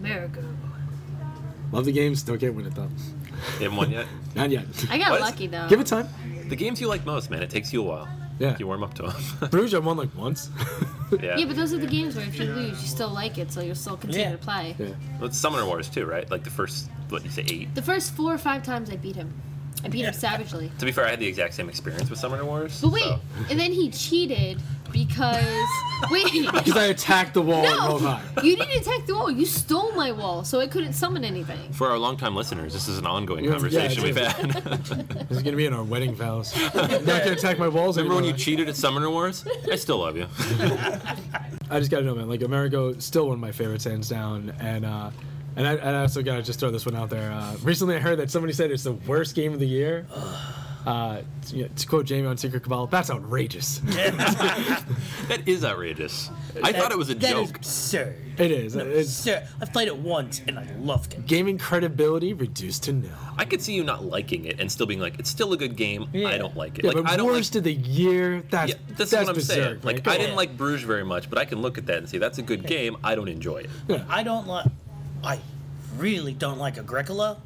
Amerigo. Love the games, don't get with it though. You haven't won yet? Not yet. I got What is- lucky though. Give it time. The games you like most, man. It takes you a while. Yeah. You warm up to them. Bruges, I won like once. yeah. Yeah, but those are the games where if you lose, you still like it, so you'll still continue Yeah. to play. yeah. Well, it's Summoner Wars too, right? Like the first, what you say, eight. The first four or five times I beat him, I beat him savagely. To be fair, I had the exact same experience with Summoner Wars. But wait, so- and then he cheated because wait. Because I attacked the wall No, rolled high. you didn't attack the wall. You stole my wall, so I couldn't summon anything. For our longtime listeners, this is an ongoing Yeah, conversation it we've is. had. This is gonna be in our wedding vows. Not gonna attack my walls Remember when you anymore. cheated at Summoner Wars? I still love you. I just gotta know, man. Like Amerigo, still one of my favorites, hands down. And uh, and I, and I also gotta just throw this one out there. Uh, recently, I heard that somebody said it's the worst game of the year. Uh, to, you know, to quote Jamie on Secret Cabal, that's outrageous. That is outrageous. I thought it was a That is joke. absurd. it is. It's Sir, I've played it once and I loved it. gaming credibility reduced to nil. I could see you not liking it and still being like, it's still a good game. I don't like it. Yeah, like, but I don't like worst of the year. That's Yeah, that's, that's what I'm berserk, saying. man. Like Come I on. didn't like Bruges very much, but I can look at that and say that's a good game. I don't enjoy it. I don't like. I really don't like Agricola,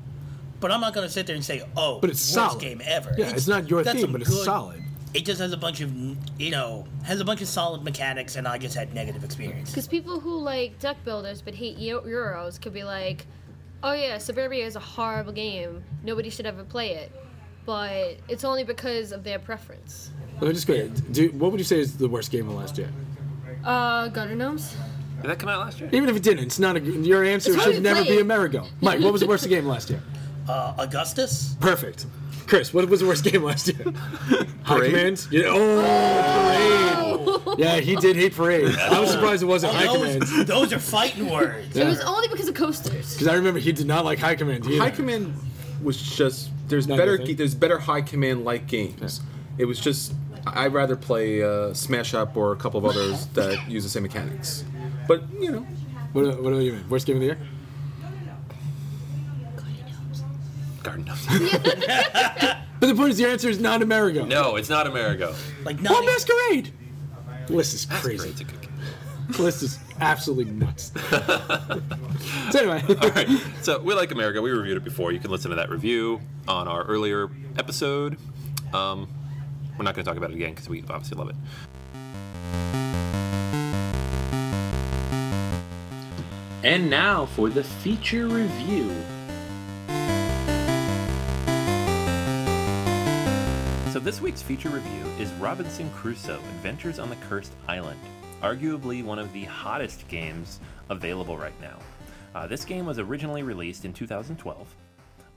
but I'm not gonna sit there and say, "Oh, But it's worst solid. game ever." Yeah, it's not your got theme, but it's good- solid. It just has a bunch of, you know, has a bunch of solid mechanics, and I just had negative experience. Because people who like deck builders but hate Euros could be like, oh yeah, Suburbia is a horrible game. Nobody should ever play it. But it's only because of their preference. Let me just go. Do, what would you say is the worst game of last year? Uh, Gutter Gnomes? Did that come out last year? Even if it didn't, it's not a. Your answer It's should hard to never play be it. Amerigo. Mike, what was the worst game last year? Uh, Augustus. Perfect. Chris, what was the worst game last year? High Parade? commands. Yeah. Oh, parade. Yeah, he did hate parade. I was surprised it wasn't high commands Those, those are fighting words. It was only because of coasters. because I remember he did not like high command. Either. High command was just there's Not better your thing? ge- there's better high command like games. It was just I'd rather play uh, Smash Up or a couple of others that use the same mechanics. But you know, What, what do you mean? Worst game of the year? Garden Gnomes. But the point is, your answer is not Amerigo. no, it's not Amerigo. Like Or not. Masquerade. List is crazy. Masquerade's a good game. List is absolutely nuts. so anyway, All right. So we like Amerigo. We reviewed it before. You can listen to that review on our earlier episode. Um, we're not going to talk about it again because we obviously love it. And now for the feature review. This week's feature review is Robinson Crusoe: Adventures on the Cursed Island, arguably one of the hottest games available right now. Uh, this game was originally released in 2012,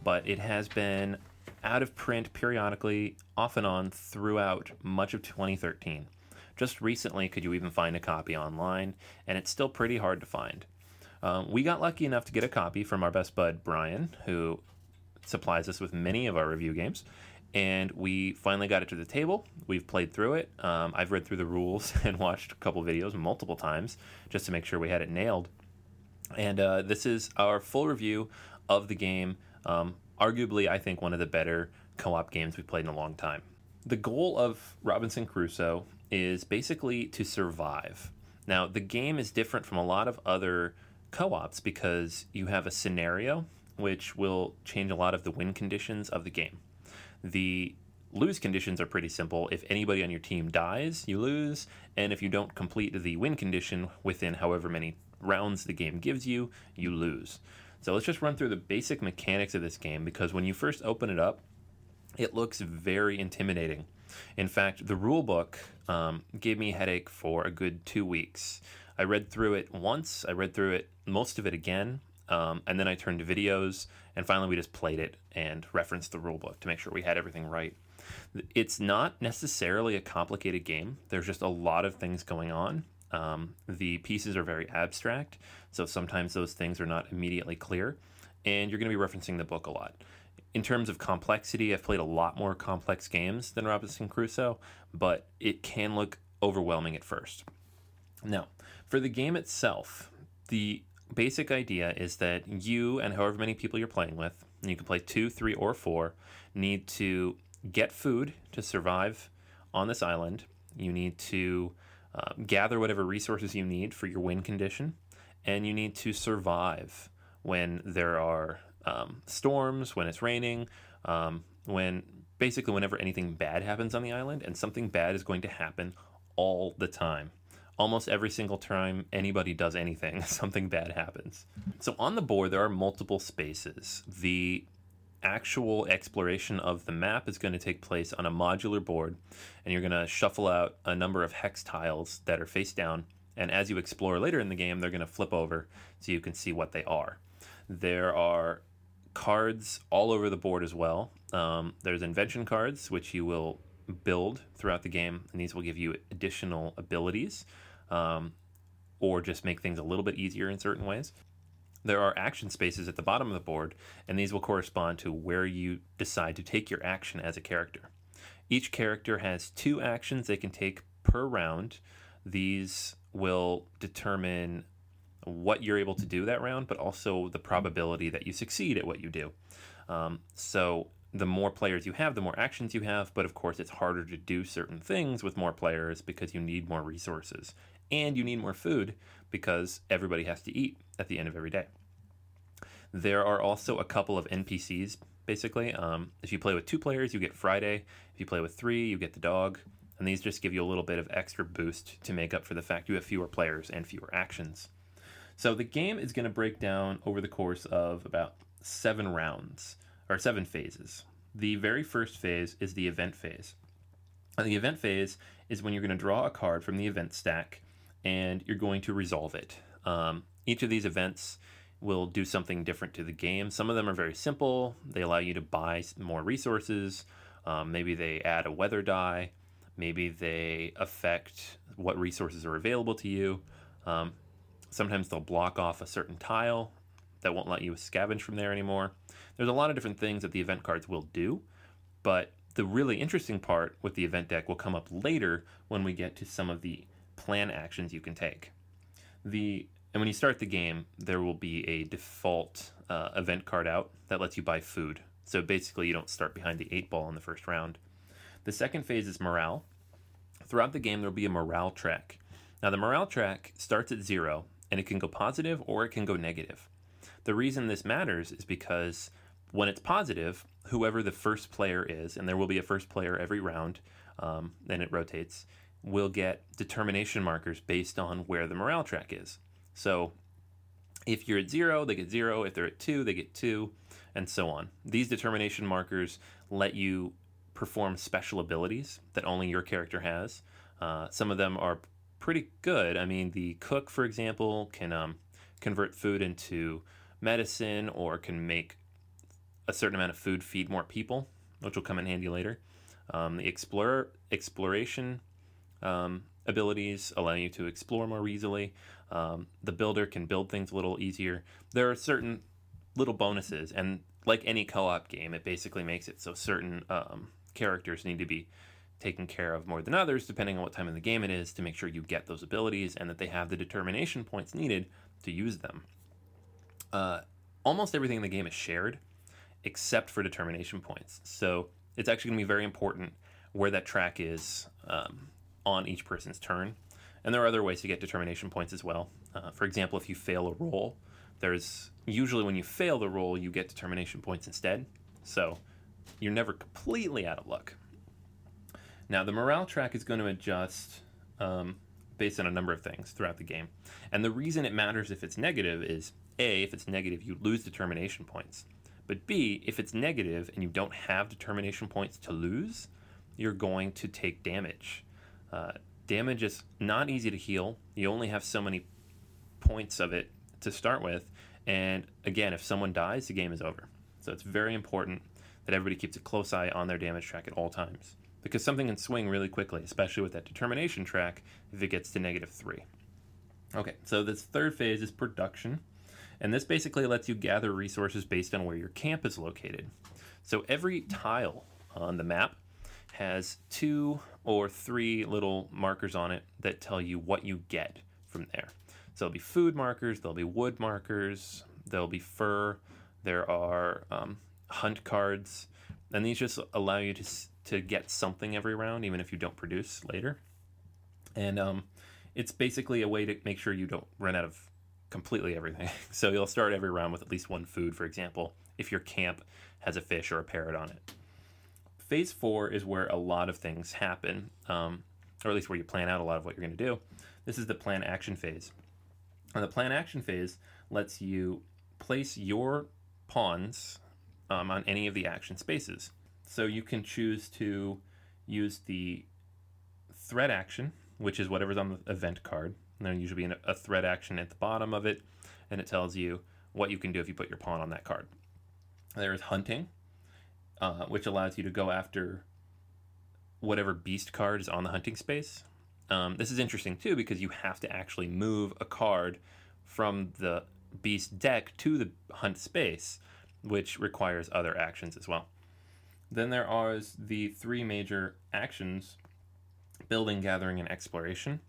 but it has been out of print periodically, off and on, throughout much of 2013. Just recently, could you even find a copy online, and it's still pretty hard to find. Um, we got lucky enough to get a copy from our best bud Brian, who supplies us with many of our review games. And we finally got it to the table. We've played through it. Um, I've read through the rules and watched a couple videos multiple times just to make sure we had it nailed. And uh, this is our full review of the game. Um, arguably, I think one of the better co op games we've played in a long time. The goal of Robinson Crusoe is basically to survive. Now, the game is different from a lot of other co ops because you have a scenario which will change a lot of the win conditions of the game. The lose conditions are pretty simple. If anybody on your team dies, you lose, and if you don't complete the win condition within however many rounds the game gives you, you lose. So let's just run through the basic mechanics of this game because when you first open it up, it looks very intimidating. In fact, the rule book um, gave me a headache for a good two weeks. I read through it once, I read through it most of it again, um, and then I turned to videos, and finally we just played it and referenced the rule book to make sure we had everything right. It's not necessarily a complicated game. There's just a lot of things going on. Um, the pieces are very abstract, so sometimes those things are not immediately clear, and you're going to be referencing the book a lot. In terms of complexity, I've played a lot more complex games than Robinson Crusoe, but it can look overwhelming at first. Now, for the game itself, the basic idea is that you and however many people you're playing with, you can play two, three, or four, need to get food to survive on this island. You need to uh, gather whatever resources you need for your win condition, and you need to survive when there are um, storms, when it's raining, um, when basically whenever anything bad happens on the island, and something bad is going to happen all the time. Almost every single time anybody does anything, something bad happens. So on the board, there are multiple spaces. The actual exploration of the map is going to take place on a modular board, and you're going to shuffle out a number of hex tiles that are face down. And as you explore later in the game, they're going to flip over so you can see what they are. There are cards all over the board as well. Um, there's invention cards, which you will build throughout the game, and these will give you additional abilities um, or just make things a little bit easier in certain ways. There are action spaces at the bottom of the board, and these will correspond to where you decide to take your action as a character. Each character has two actions they can take per round. These will determine what you're able to do that round, but also the probability that you succeed at what you do. Um, so the more players you have, the more actions you have, but of course it's harder to do certain things with more players because you need more resources and you need more food because everybody has to eat at the end of every day. There are also a couple of NPCs, basically. Um, if you play with two players, you get Friday. If you play with three, you get the dog. And these just give you a little bit of extra boost to make up for the fact you have fewer players and fewer actions. So the game is going to break down over the course of about seven rounds, or seven phases. The very first phase is the event phase. And the event phase is when you're going to draw a card from the event stack and you're going to resolve it. Um, each of these events will do something different to the game. Some of them are very simple. They allow you to buy more resources. Um, maybe they add a weather die. Maybe they affect what resources are available to you. Um, sometimes they'll block off a certain tile that won't let you scavenge from there anymore. There's a lot of different things that the event cards will do, but the really interesting part with the event deck will come up later when we get to some of the plan actions you can take. The and when you start the game, there will be a default uh, event card out that lets you buy food. So basically, you don't start behind the eight ball in the first round. The second phase is morale. Throughout the game, there will be a morale track. Now, the morale track starts at zero, and it can go positive or it can go negative. The reason this matters is because when it's positive, whoever the first player is, and there will be a first player every round, um, and it rotates, will get determination markers based on where the morale track is. So if you're at zero, they get zero. If they're at two, they get two, and so on. These determination markers let you perform special abilities that only your character has. Uh, some of them are pretty good. I mean, the cook, for example, can um, convert food into medicine or can make a certain amount of food feed more people, which will come in handy later. Um, the explorer exploration um, abilities allow you to explore more easily. Um, the builder can build things a little easier. There are certain little bonuses, and like any co-op game, it basically makes it so certain um, characters need to be taken care of more than others, depending on what time in the game it is, to make sure you get those abilities and that they have the determination points needed to use them. Uh, almost everything in the game is shared, except for determination points. So it's actually going to be very important where that track is um, on each person's turn. And there are other ways to get determination points as well. Uh, for example, if you fail a roll, there's usually when you fail the roll, you get determination points instead. So you're never completely out of luck. Now, the morale track is going to adjust um, based on a number of things throughout the game. And the reason it matters if it's negative is A, if it's negative, you lose determination points. But B, if it's negative and you don't have determination points to lose, you're going to take damage. Uh, damage is not easy to heal. You only have so many points of it to start with. And again, if someone dies, the game is over. So it's very important that everybody keeps a close eye on their damage track at all times. Because something can swing really quickly, especially with that determination track if it gets to negative three. Okay, so this third phase is production. And this basically lets you gather resources based on where your camp is located. So every tile on the map has two or three little markers on it that tell you what you get from there. So there'll be food markers, there'll be wood markers, there'll be fur, there are um, hunt cards, and these just allow you to to get something every round, even if you don't produce later. And um, it's basically a way to make sure you don't run out of completely everything. So you'll start every round with at least one food, for example, if your camp has a fish or a parrot on it. Phase four is where a lot of things happen, um, or at least where you plan out a lot of what you're going to do. This is the plan action phase. And the plan action phase lets you place your pawns um, on any of the action spaces. So you can choose to use the threat action, which is whatever's on the event card. And there'll usually be a threat action at the bottom of it, and it tells you what you can do if you put your pawn on that card. There is hunting, uh, which allows you to go after whatever beast card is on the hunting space. Um, this is interesting too because you have to actually move a card from the beast deck to the hunt space, which requires other actions as well. Then there are the three major actions building, gathering, and exploration.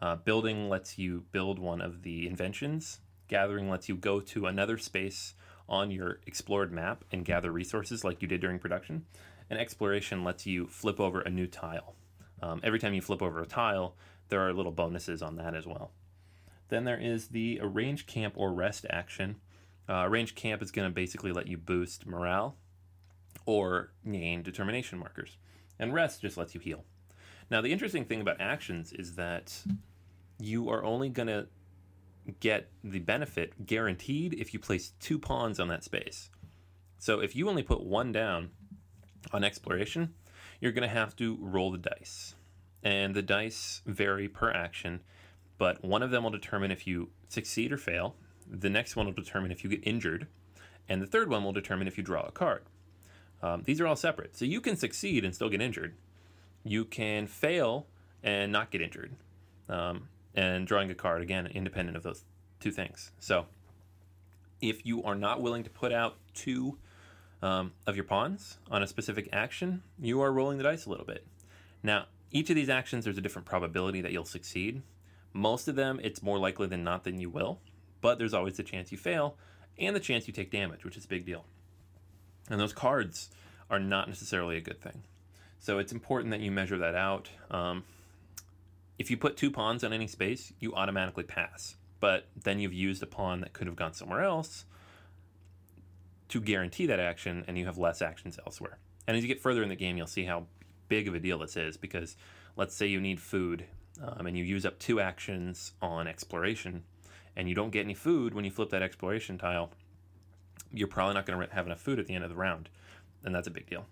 Uh, building lets you build one of the inventions, gathering lets you go to another space on your explored map and gather resources like you did during production, and exploration lets you flip over a new tile. Um, every time you flip over a tile, there are little bonuses on that as well. Then there is the arrange camp or rest action. Uh, arrange camp is going to basically let you boost morale or gain determination markers. And rest just lets you heal. Now, the interesting thing about actions is that you are only going to get the benefit guaranteed if you place two pawns on that space. So if you only put one down on exploration, you're going to have to roll the dice. And the dice vary per action, but one of them will determine if you succeed or fail. The next one will determine if you get injured. And the third one will determine if you draw a card. Um, these are all separate. So you can succeed and still get injured. You can fail and not get injured. Um, and drawing a card, again, independent of those two things. So if you are not willing to put out two um, of your pawns on a specific action, you are rolling the dice a little bit. Now, each of these actions, there's a different probability that you'll succeed. Most of them, it's more likely than not than you will, but there's always the chance you fail and the chance you take damage, which is a big deal. And those cards are not necessarily a good thing. So it's important that you measure that out. Um, if you put two pawns on any space, you automatically pass. But then you've used a pawn that could have gone somewhere else to guarantee that action, and you have less actions elsewhere. And as you get further in the game, you'll see how big of a deal this is because let's say you need food um, and you use up two actions on exploration and you don't get any food when you flip that exploration tile, you're probably not going to have enough food at the end of the round. And that's a big deal.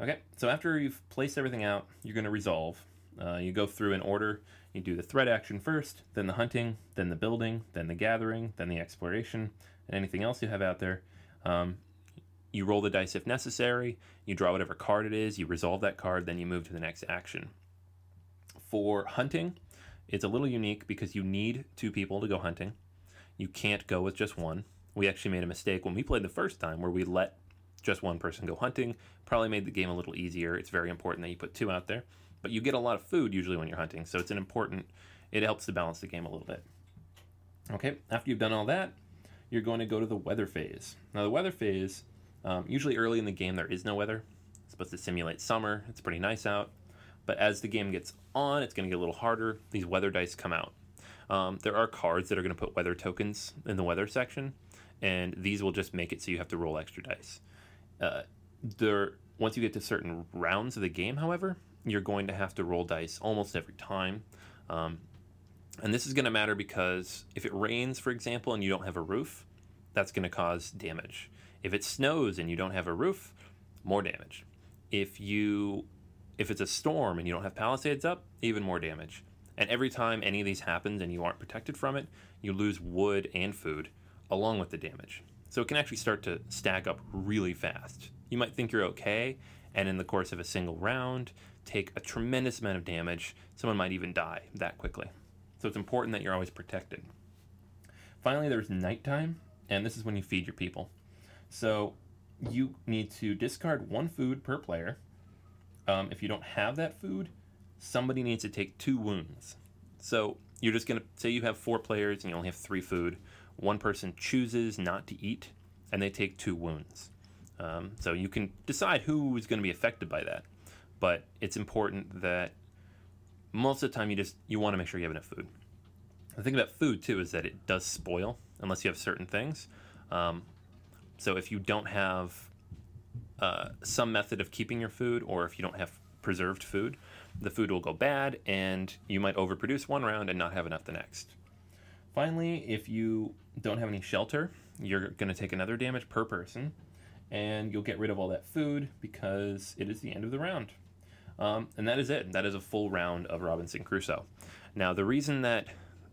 Okay, so after you've placed everything out, you're going to resolve. Uh, you go through in order. You do the threat action first, then the hunting, then the building, then the gathering, then the exploration, and anything else you have out there. Um, you roll the dice if necessary. You draw whatever card it is. You resolve that card, then you move to the next action. For hunting, it's a little unique because you need two people to go hunting. You can't go with just one. We actually made a mistake when we played the first time where we let just one person go hunting. Probably made the game a little easier. It's very important that you put two out there. But you get a lot of food usually when you're hunting, so it's an important, it helps to balance the game a little bit. Okay, after you've done all that, you're going to go to the weather phase. Now, the weather phase, um, usually early in the game, there is no weather. It's supposed to simulate summer. It's pretty nice out. But as the game gets on, it's going to get a little harder. These weather dice come out. Um, there are cards that are going to put weather tokens in the weather section, and these will just make it so you have to roll extra dice. Uh, there, once you get to certain rounds of the game, however, you're going to have to roll dice almost every time. Um, and this is going to matter because if it rains, for example, and you don't have a roof, that's going to cause damage. If it snows and you don't have a roof, more damage. If you if it's a storm and you don't have palisades up, even more damage. And every time any of these happens and you aren't protected from it, you lose wood and food along with the damage. So it can actually start to stack up really fast. You might think you're okay, and in the course of a single round, take a tremendous amount of damage. Someone might even die that quickly. So it's important that you're always protected. Finally, there's nighttime, and this is when you feed your people. So you need to discard one food per player. Um, if you don't have that food, somebody needs to take two wounds. So you're just gonna say you have four players and you only have three food. One person chooses not to eat, and they take two wounds. Um, so you can decide who is going to be affected by that, but it's important that most of the time you just you want to make sure you have enough food. The thing about food too is that it does spoil unless you have certain things. Um, so if you don't have uh, some method of keeping your food, or if you don't have preserved food, the food will go bad, and you might overproduce one round and not have enough the next. Finally, if you don't have any shelter, you're going to take another damage per person, and you'll get rid of all that food because it is the end of the round. Um, and that is it. That is a full round of Robinson Crusoe. Now, the reason that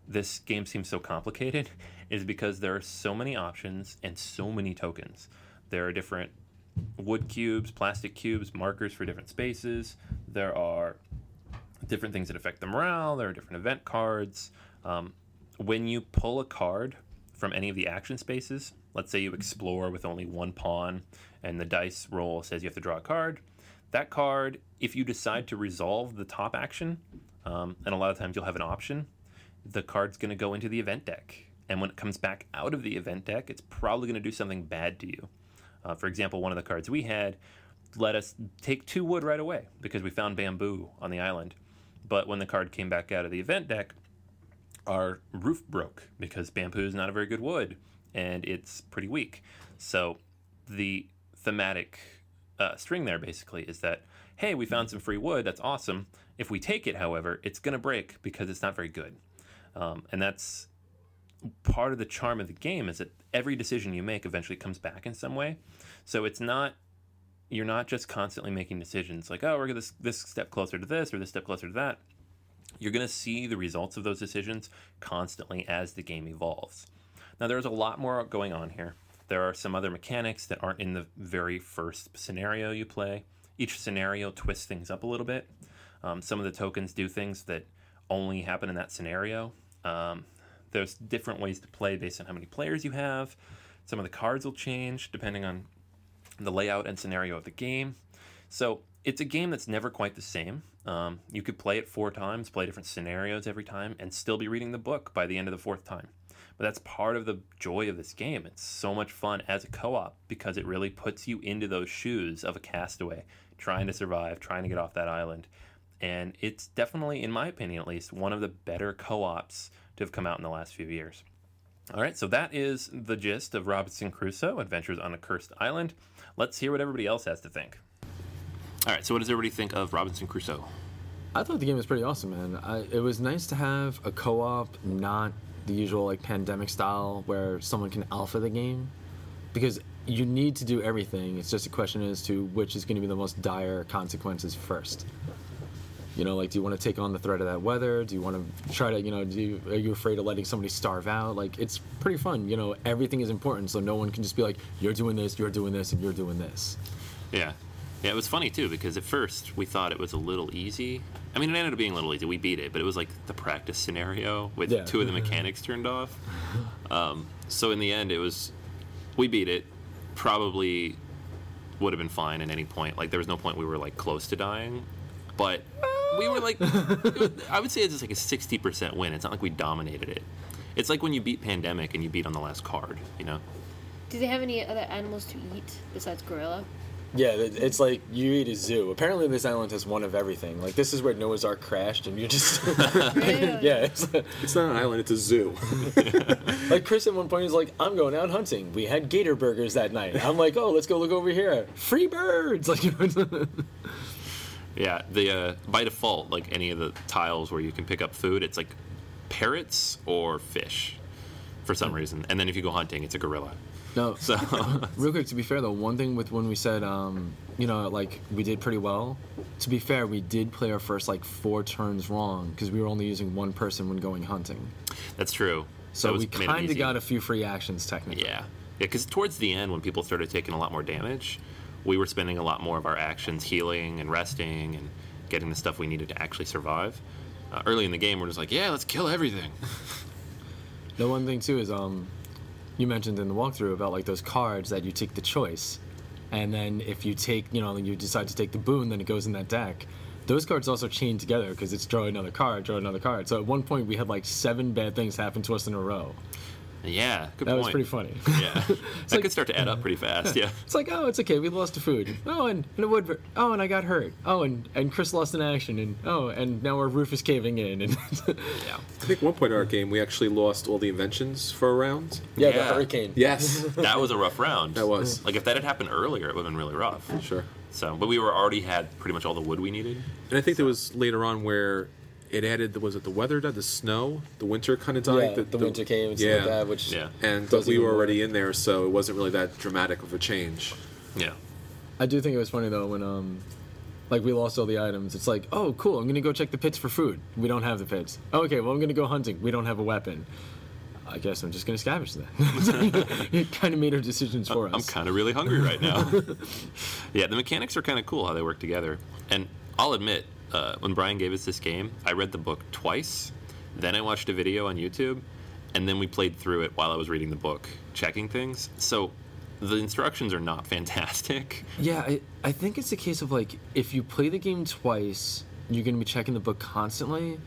this game seems so complicated is because there are so many options and so many tokens. There are different wood cubes, plastic cubes, markers for different spaces. There are different things that affect the morale. There are different event cards. Um, when you pull a card from any of the action spaces, let's say you explore with only one pawn and the dice roll says you have to draw a card, that card, if you decide to resolve the top action, um, and a lot of times you'll have an option, the card's going to go into the event deck. And when it comes back out of the event deck, it's probably going to do something bad to you. Uh, for example, one of the cards we had let us take two wood right away because we found bamboo on the island. But when the card came back out of the event deck, our roof broke because bamboo is not a very good wood and it's pretty weak. So the thematic uh, string there basically is that hey, we found some free wood. That's awesome. If we take it, however, it's going to break because it's not very good. Um, and that's part of the charm of the game is that every decision you make eventually comes back in some way. So it's not you're not just constantly making decisions like oh we're this this step closer to this or this step closer to that. You're going to see the results of those decisions constantly as the game evolves. Now there's a lot more going on here. There are some other mechanics that aren't in the very first scenario you play. Each scenario twists things up a little bit. Um, some of the tokens do things that only happen in that scenario. Um, there's different ways to play based on how many players you have. Some of the cards will change depending on the layout and scenario of the game. So it's a game that's never quite the same. Um, you could play it four times, play different scenarios every time, and still be reading the book by the end of the fourth time. But that's part of the joy of this game. It's so much fun as a co op because it really puts you into those shoes of a castaway trying to survive, trying to get off that island. And it's definitely, in my opinion at least, one of the better co ops to have come out in the last few years. All right, so that is the gist of Robinson Crusoe Adventures on a Cursed Island. Let's hear what everybody else has to think. All right, so what does everybody think of Robinson Crusoe? I thought the game was pretty awesome, man. I, it was nice to have a co-op, not the usual like pandemic style where someone can alpha the game, because you need to do everything. It's just a question as to which is going to be the most dire consequences first. You know, like, do you want to take on the threat of that weather? Do you want to try to, you know, do you, are you afraid of letting somebody starve out? Like, it's pretty fun. You know, everything is important, so no one can just be like, you're doing this, you're doing this, and you're doing this. Yeah. Yeah, it was funny too because at first we thought it was a little easy. I mean, it ended up being a little easy. We beat it, but it was like the practice scenario with Yeah. two of the mechanics turned off. Um, so in the end, it was we beat it. Probably would have been fine at any point. Like there was no point we were like close to dying, but we were like, was- I would say it's just like a sixty percent win. It's not like we dominated it. It's like when you beat Pandemic and you beat on the last card. You know. Do they have any other animals to eat besides gorilla? Yeah, it's like you eat a zoo. Apparently, this island has one of everything. Like, this is where Noah's Ark crashed, and you're just. Really? yeah, it's, It's not an island; it's a zoo. like Chris at one point is like, I'm going out hunting. We had gator burgers that night. I'm like, oh, let's go look over here. Free birds! Like, Yeah, the uh, by default, like any of the tiles where you can pick up food, it's like parrots or fish for some reason. And then if you go hunting, it's a gorilla. No. So Real quick, to be fair though, one thing with when we said, um, you know, like we did pretty well. To be fair, we did play our first like four turns wrong because we were only using one person when going hunting. that's true. So That we kind of got a few free actions technically. Yeah, yeah. Because towards the end, when people started taking a lot more damage, we were spending a lot more of our actions healing and resting and getting the stuff we needed to actually survive. Uh, early in the game, we're just like, yeah, let's kill everything. The one thing too is um, you mentioned in the walkthrough about like those cards that you take the choice, and then if you take, you know, you decide to take the boon, then it goes in that deck. those cards also chain together because it's draw another card, draw another card. So at one point we had like seven bad things happen to us in a row. Yeah, good That point. was pretty funny. Yeah, that like- could start to add up pretty fast. Yeah. It's like, oh, it's okay. We lost to food. Oh, and, and a wood. Oh, and I got hurt. Oh, and, and Chris lost in action. And oh, and now our roof is caving in. And Yeah. I think one point in our game we actually lost all the inventions for a round. yeah, Yeah. the hurricane. Yes, That was a rough round. That was. Like if that had happened earlier, it would have been really rough. sure. So, but we were already had pretty much all the wood we needed. And I think there was later on where it added was it the weather died, the snow, the winter kind of died. Yeah, the, winter came and stuff yeah. like that, which Yeah. And Does we were already in there, so it wasn't really that dramatic of a change. Yeah. I do think it was funny though when um, like we lost all the items. It's like, oh, cool. I'm gonna go check the pits for food. We don't have the pits. Okay, well I'm gonna go hunting. We don't have a weapon. I guess I'm just gonna scavenge then. it kind of made our decisions for us. I'm kind of really hungry right now. yeah, the mechanics are kind of cool how they work together. And I'll admit, uh, when Brian gave us this game, I read the book twice, then I watched a video on YouTube, and then we played through it while I was reading the book, checking things. So the instructions are not fantastic. Yeah, I, I think it's a case of like if you play the game twice, you're gonna be checking the book constantly,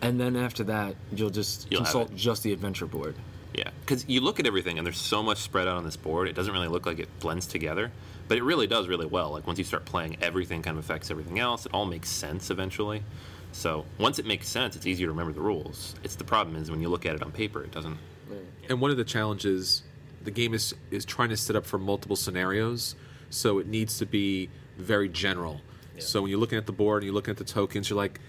and then after that, you'll just You'll consult just the adventure board. Yeah, because you look at everything and there's so much spread out on this board, it doesn't really look like it blends together. But it really does really well. Like once you start playing, everything kind of affects everything else. It all makes sense eventually. So once it makes sense, it's easier to remember the rules. It's the problem is when you look at it on paper, it doesn't. And one of the challenges, the game is is trying to set up for multiple scenarios, so it needs to be very general. So when you're looking at the board and you're looking at the tokens, you're like,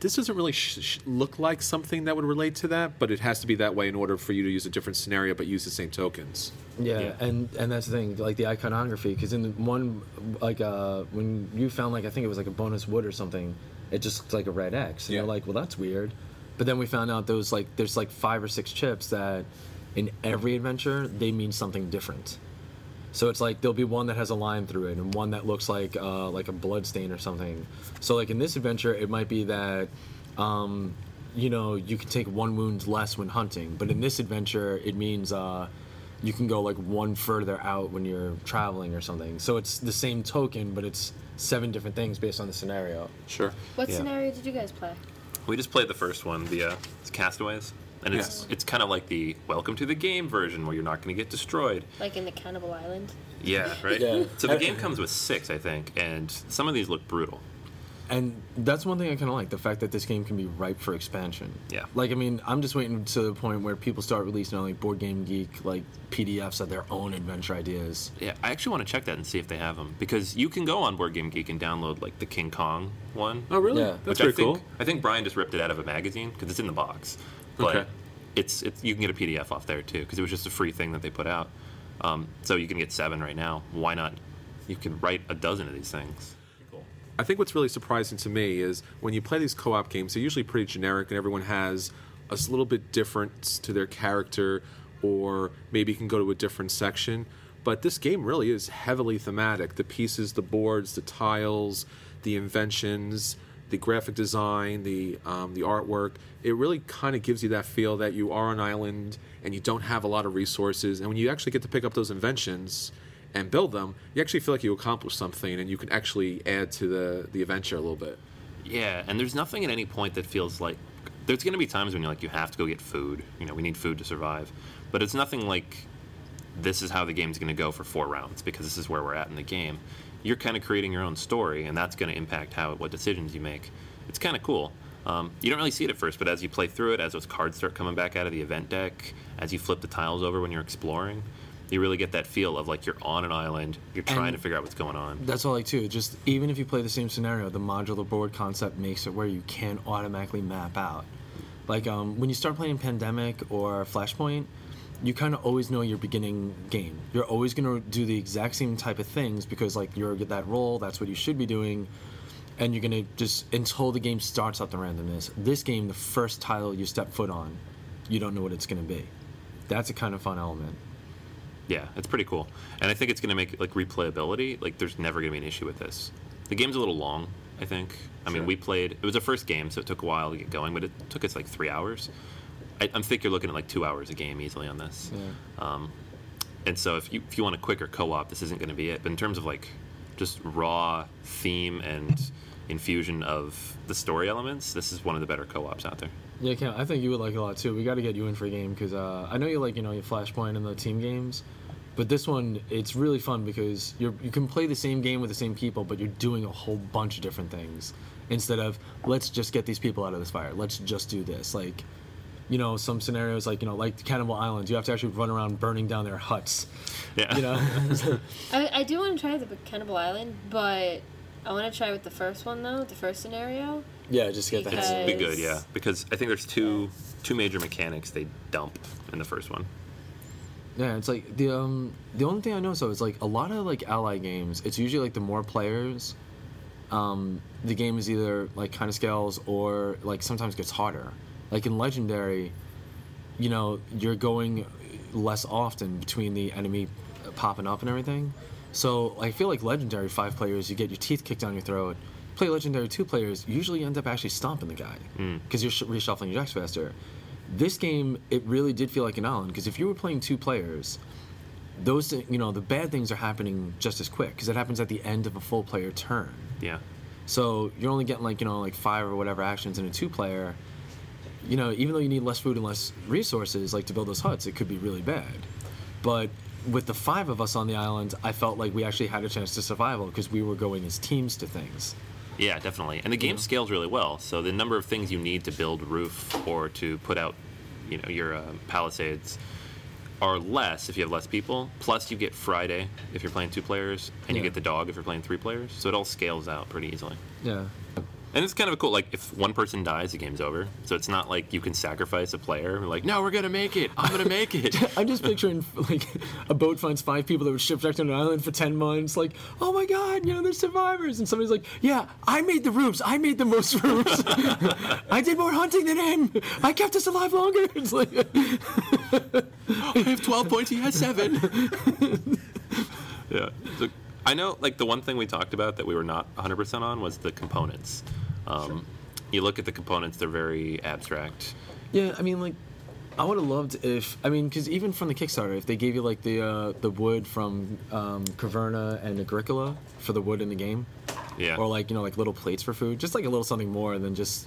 this doesn't really sh- sh- look like something that would relate to that, but it has to be that way in order for you to use a different scenario but use the same tokens. Yeah, Yeah. and and that's the thing, like the iconography, because in the one, like uh, when you found like I think it was like a bonus wood or something, it just looked like a red X, and Yeah. you're like, well, that's weird. But then we found out those like there's like five or six chips that, in every adventure, they mean something different. So it's like there'll be one that has a line through it, and one that looks like uh, like a blood stain or something. So like in this adventure, it might be that, um, you know, you can take one wound less when hunting. But in this adventure, it means uh, you can go like one further out when you're traveling or something. So it's the same token, but it's seven different things based on the scenario. Sure. What Yeah. scenario did you guys play? We just played the first one, the uh, Castaways, and it's Yes. it's kind of like the Welcome to the Game version where you're not going to get destroyed. Like in the Cannibal Island? Yeah, right. Yeah. So the game comes with six, I think, and some of these look brutal. And that's one thing I kind of like the fact that this game can be ripe for expansion. Yeah. Like I mean, I'm just waiting to the point where people start releasing on like Board Game Geek like PDFs of their own adventure ideas. Yeah, I actually want to check that and see if they have them because you can go on Board Game Geek and download like the King Kong one. Oh, really? Yeah. That's which very I think cool. I think Brian just ripped it out of a magazine because it's in the box. But Okay. it's it's you can get a PDF off there too because it was just a free thing that they put out. Um, so you can get seven right now. Why not? You can write a dozen of these things. I think what's really surprising to me is when you play these co-op games, they're usually pretty generic, and everyone has a little bit different to their character, or maybe you can go to a different section. But this game really is heavily thematic. The pieces, the boards, the tiles, the inventions, the graphic design, the um, the artwork. It really kind of gives you that feel that you are an island and you don't have a lot of resources. And when you actually get to pick up those inventions and build them, you actually feel like you accomplished something, and you can actually add to the the adventure a little bit. Yeah, and there's nothing at any point that feels like there's going to be times when you're like you have to go get food. You know, we need food to survive. But it's nothing like this is how the game's going to go for four rounds because this is where we're at in the game. You're kind of creating your own story, and that's going to impact how what decisions you make. It's kind of cool. Um, you don't really see it at first, but as you play through it, as those cards start coming back out of the event deck, as you flip the tiles over when you're exploring, you really get that feel of like you're on an island. You're trying And- to figure out what's going on. That's all I like too. Just even if you play the same scenario, the modular board concept makes it where you can automatically map out. Like um, when you start playing Pandemic or Flashpoint, you kind of always know your beginning game. You're always gonna do the exact same type of things because like you're that role. That's what you should be doing, and you're gonna just until the game starts out the randomness. This game, the first tile you step foot on, you don't know what it's gonna be. That's a kind of fun element. Yeah, it's pretty cool, and I think it's going to make like replayability. Like, there's never going to be an issue with this. The game's a little long, I think. I mean, we played. It was a first game, so it took a while to get going, but it took us like three hours. I, I think you're looking at like two hours a game easily on this. Um, and so if you if you want a quicker co-op, this isn't going to be it. But in terms of like just raw theme and infusion of the story elements, this is one of the better co-ops out there. Yeah, Cam, I think you would like it a lot too. We got to get you in for a game because uh, I know you like you know your Flashpoint and the team games, but this one it's really fun because you you can play the same game with the same people, but you're doing a whole bunch of different things instead of let's just get these people out of this fire. Let's just do this. Like, you know, some scenarios like you know like Cannibal Island, you have to actually run around burning down their huts. Yeah. You know, I, I do want to try the Cannibal Island, but I want to try with the first one though, the first scenario. yeah, just get the Because- head. Be good, yeah. Because I think there's two two major mechanics they dump in the first one. Yeah, it's like the um the only thing I know so is like a lot of like ally games. It's usually like the more players, um, the game is either like kind of scales or like sometimes gets harder. Like in Legendary, you know, you're going less often between the enemy popping up and everything. So I feel like Legendary five players, you get your teeth kicked down your throat. Play Legendary two players, you usually end up actually stomping the guy hmm. because you're sh- reshuffling your decks faster. This game, it really did feel like an island because if you were playing two players, those you know the bad things are happening just as quick because it happens at the end of a full player turn. Yeah. So you're only getting like you know like five or whatever actions in a two player. You know, even though you need less food and less resources like to build those huts, it could be really bad. But with the five of us on the island, I felt like we actually had a chance to survival because we were going as teams to things. Yeah, definitely. And the game scales really well. So the number of things you need to build roof or to put out, you know, your uh, palisades are less if you have less people. Plus, you get Friday if you're playing two players, and you get the dog if you're playing three players. So it all scales out pretty easily. Yeah. And it's kind of a cool. Like if one person dies, the game's over. So it's not like you can sacrifice a player. Like, no, we're gonna make it. I'm gonna make it. I'm just picturing like a boat finds five people that were shipwrecked on an island for ten months. Like, oh my god, you know, they're survivors. And somebody's like, yeah, I made the roofs. I made the most roofs. I did more hunting than him. I kept us alive longer. It's like, I have 12 points. He has seven. yeah. So I know, like, the one thing we talked about that we were not 100% on was the components. Um, You look at the components, they're very abstract. yeah, I mean, like, I would have loved if I mean, because even from the Kickstarter, if they gave you like the uh, the wood from um, Caverna and Agricola for the wood in the game, Yeah. or like you know like little plates for food, just like a little something more than just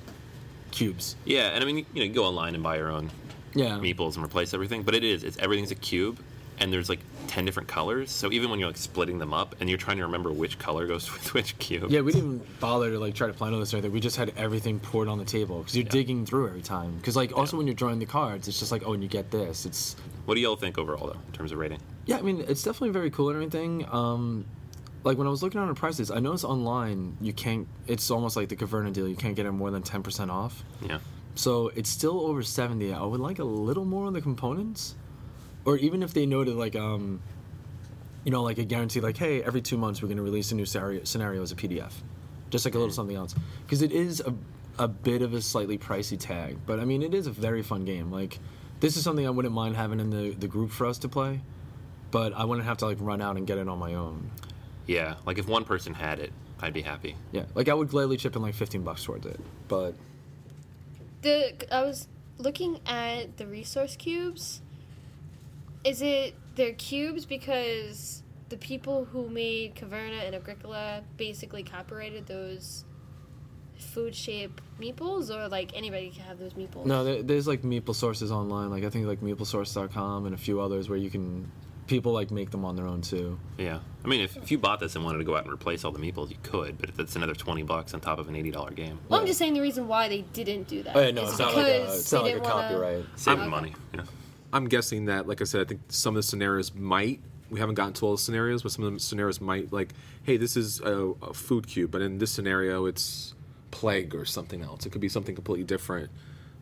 cubes. yeah, and I mean, you know, you go online and buy your own Yeah. meeples and replace everything, but it is, it's everything's a cube, and there's like 10 different colors. So even when you're like splitting them up and you're trying to remember which color goes with which cube. Yeah, we didn't bother to like try to plan all this or anything. We just had everything poured on the table because you're digging through every time. Because like also when you're drawing the cards, it's just like oh, and you get this. It's What do y'all think overall, though, in terms of rating? yeah, I mean it's definitely very cool and everything. Um, like when I was looking on the prices, I noticed online you can't. It's almost like the Caverna deal. You can't get it more than ten percent off. Yeah. So it's still over seventy. I would like a little more on the components, or even if they noted like um, you know, like a guarantee, like hey, every two months we're going to release a new scenario, scenario as a PDF, just like a little something else, because it is a a bit of a slightly pricey tag, but I mean it is a very fun game. Like this is something I wouldn't mind having in the the group for us to play, but I wouldn't have to like run out and get it on my own. Yeah. Like if one person had it, I'd be happy. Yeah, like I would gladly chip in like fifteen bucks towards it, but The I was looking at the resource cubes. Is it they're cubes because the people who made Caverna and Agricola basically copyrighted those food shaped meeples, or like anybody can have those meeples? No, there, there's like Meeple sources online. Like I think like MeepleSource.com and a few others where you can people like make them on their own too. Yeah. I mean, if, if you bought this and wanted to go out and replace all the meeples, you could, but that's another 20 bucks on top of an $80 game. Well, I'm just saying the reason why they didn't do that. Oh yeah, no, is it's not like a, it's not like a didn't wanna- copyright. Saving Okay. money. Yeah. I'm guessing that, like I said, I think some of the scenarios might. We haven't gotten to all the scenarios, but some of the scenarios might like, hey, this is a, a food cube, but in this scenario, it's plague or something else. It could be something completely different.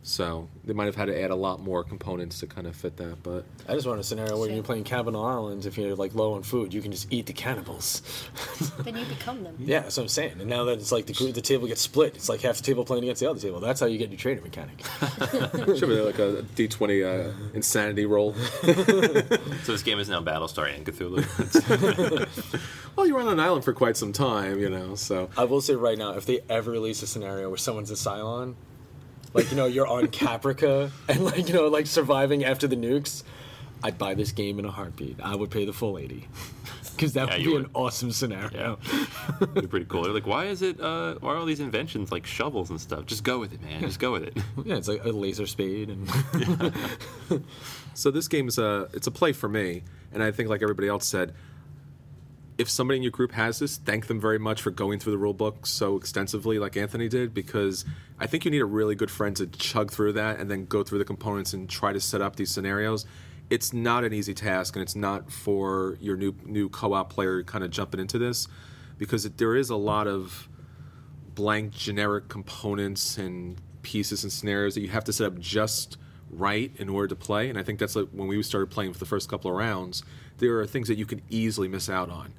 So they might have had to add a lot more components to kind of fit that. But I just want a scenario where you're playing Cannibal Islands. If you're like low on food, you can just eat the cannibals. Then you become them. yeah, that's what I'm saying. And now that it's like the group, the table gets split. It's like half the table playing against the other table. That's how you get your trading mechanic. should be like a D20 uh, insanity roll. So this game is now Battlestar and Cthulhu. well, you're on an island for quite some time, you know. So I will say right now, if they ever release a scenario where someone's a Cylon, like you know you're on Caprica and like you know like surviving after the nukes, I'd buy this game in a heartbeat. I would pay the full eighty. because that Yeah, would be would. an awesome scenario. It'd be pretty cool. They're like, why is it? Uh, why are all these inventions like shovels and stuff? Just go with it, man. Just go with it. yeah, it's like a laser spade and So this game is a it's a play for me, and I think like everybody else said, if somebody in your group has this, thank them very much for going through the rule book so extensively, like Anthony did, because I think you need a really good friend to chug through that and then go through the components and try to set up these scenarios. It's not an easy task, and it's not for your new new co-op player kind of jumping into this, because it, there is a lot of blank generic components and pieces and scenarios that you have to set up just right in order to play. And I think that's like when we started playing for the first couple of rounds, there are things that you can easily miss out on.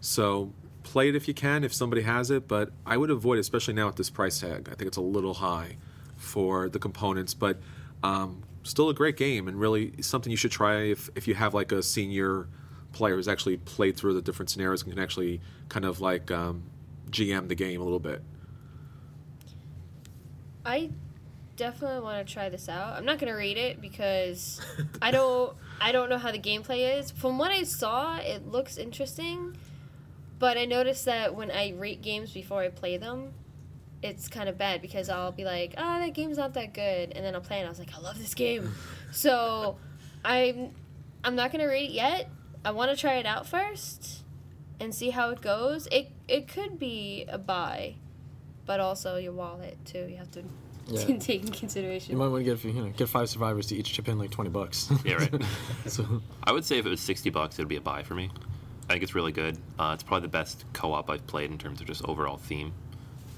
So play it if you can, if somebody has it, but I would avoid, especially now at this price tag. I think it's a little high for the components, but um, still a great game and really something you should try if, if you have like a senior player who's actually played through the different scenarios and can actually kind of like um, GM the game a little bit. I definitely want to try this out. I'm not gonna rate it because I don't I don't know how the gameplay is. From what I saw, it looks interesting, but I noticed that when I rate games before I play them, it's kind of bad because I'll be like, "Oh, that game's not that good," and then I'll play it. and I was like, "I love this game," so I'm I'm not gonna rate it yet. I want to try it out first and see how it goes. It it could be a buy, but also your wallet too. You have to Yeah. take in consideration. you might want to get you know get five survivors to each chip in like twenty bucks. Yeah, right. so I would say if it was 60 bucks, it'd be a buy for me. I think it's really good. Uh, it's probably the best co-op I've played in terms of just overall theme.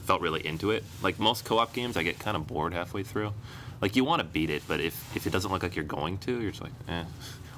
Felt really into it. Like most co-op games, I get kind of bored halfway through. Like you want to beat it, but if if it doesn't look like you're going to, you're just like, eh.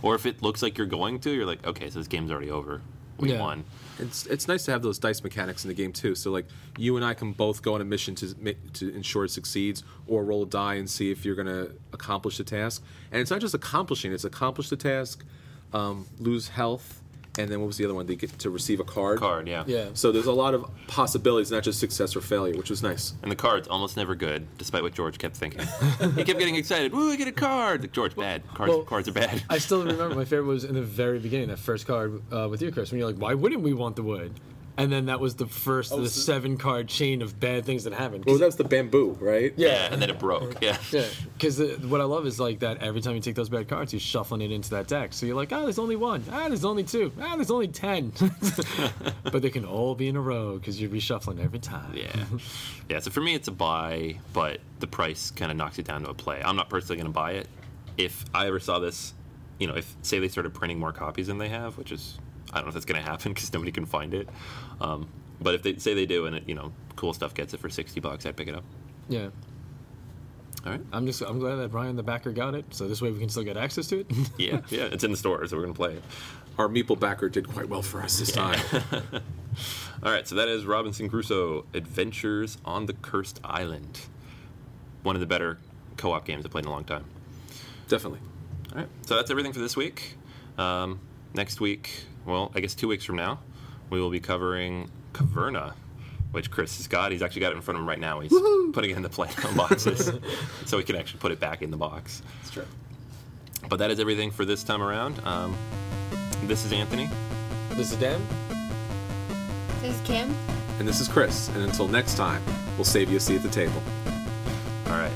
Or if it looks like you're going to, you're like, okay, so this game's already over. We Yeah. won. It's it's nice to have those dice mechanics in the game too. So like you and I can both go on a mission to ma- to ensure it succeeds, or roll a die and see if you're going to accomplish the task. And it's not just accomplishing; it's accomplish the task, um, lose health, and then what was the other one? They get to receive a card. Card, yeah. yeah, So there's a lot of possibilities, not just success or failure, which was nice. And the card's almost never good, despite what George kept thinking. he kept getting excited. Ooh, I get a card. Like, George, bad. Cards, well, cards are bad. I still remember my favorite was in the very beginning, that first card uh, with you, Chris, when you're like, why wouldn't we want the wood? And then that was the first of the so- seven card chain of bad things that happened. Well, that was the bamboo, right? yeah, and then it broke. Yeah. Yeah, because what I love is like that every time you take those bad cards, you're shuffling it into that deck. So you're like, ah, there's only one. Ah, there's only two. Ah, there's only ten. but they can all be in a row because you're reshuffling every time. Yeah. Yeah, so for me, it's a buy, but the price kind of knocks it down to a play. I'm not personally going to buy it. If I ever saw this, you know, if say they started printing more copies than they have, which is, I don't know if that's going to happen because nobody can find it. Um, but if they say they do and it, you know, cool stuff gets it for 60 bucks, I'd pick it up. Yeah. All right. I'm just I'm glad that Brian the backer got it, so this way we can still get access to it. Yeah, yeah, it's in the store, so we're going to play it. Our meeple backer did quite well for us this time. All right, so that is Robinson Crusoe Adventures on the Cursed Island. One of the better co op games I've played in a long time. Definitely. All right, so that's everything for this week. Um, next week, well, I guess two weeks from now, we will be covering Caverna, which Chris has got. He's actually got it in front of him right now. He's putting it in the play boxes, so we can actually put it back in the box. That's true. But that is everything for this time around. Um, this is Anthony. this is Dan. This is Kim. And this is Chris. And until next time, we'll save you a seat at the table. All right,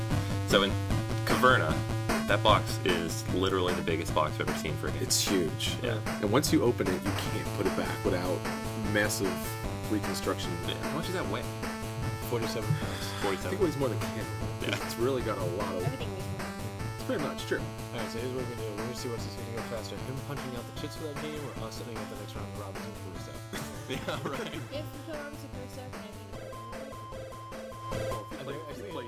so in Caverna, that box is literally the biggest box I've ever seen for a game. It's huge. Yeah. And once you open it, you can't put it back without massive reconstruction. Yeah. How much does that weigh? Forty-seven pounds. 47. I think it weighs more than Ken. Yeah. It's really got a lot of. Everything was It's pretty much true. All right, so here's what we're gonna do. We're gonna see what's this gonna go faster: him punching out the chits for that game, or us setting up the next round of Robinson Crusoe. Yeah, right. If we put Robinson Crusoe, can I be the Well, if you play,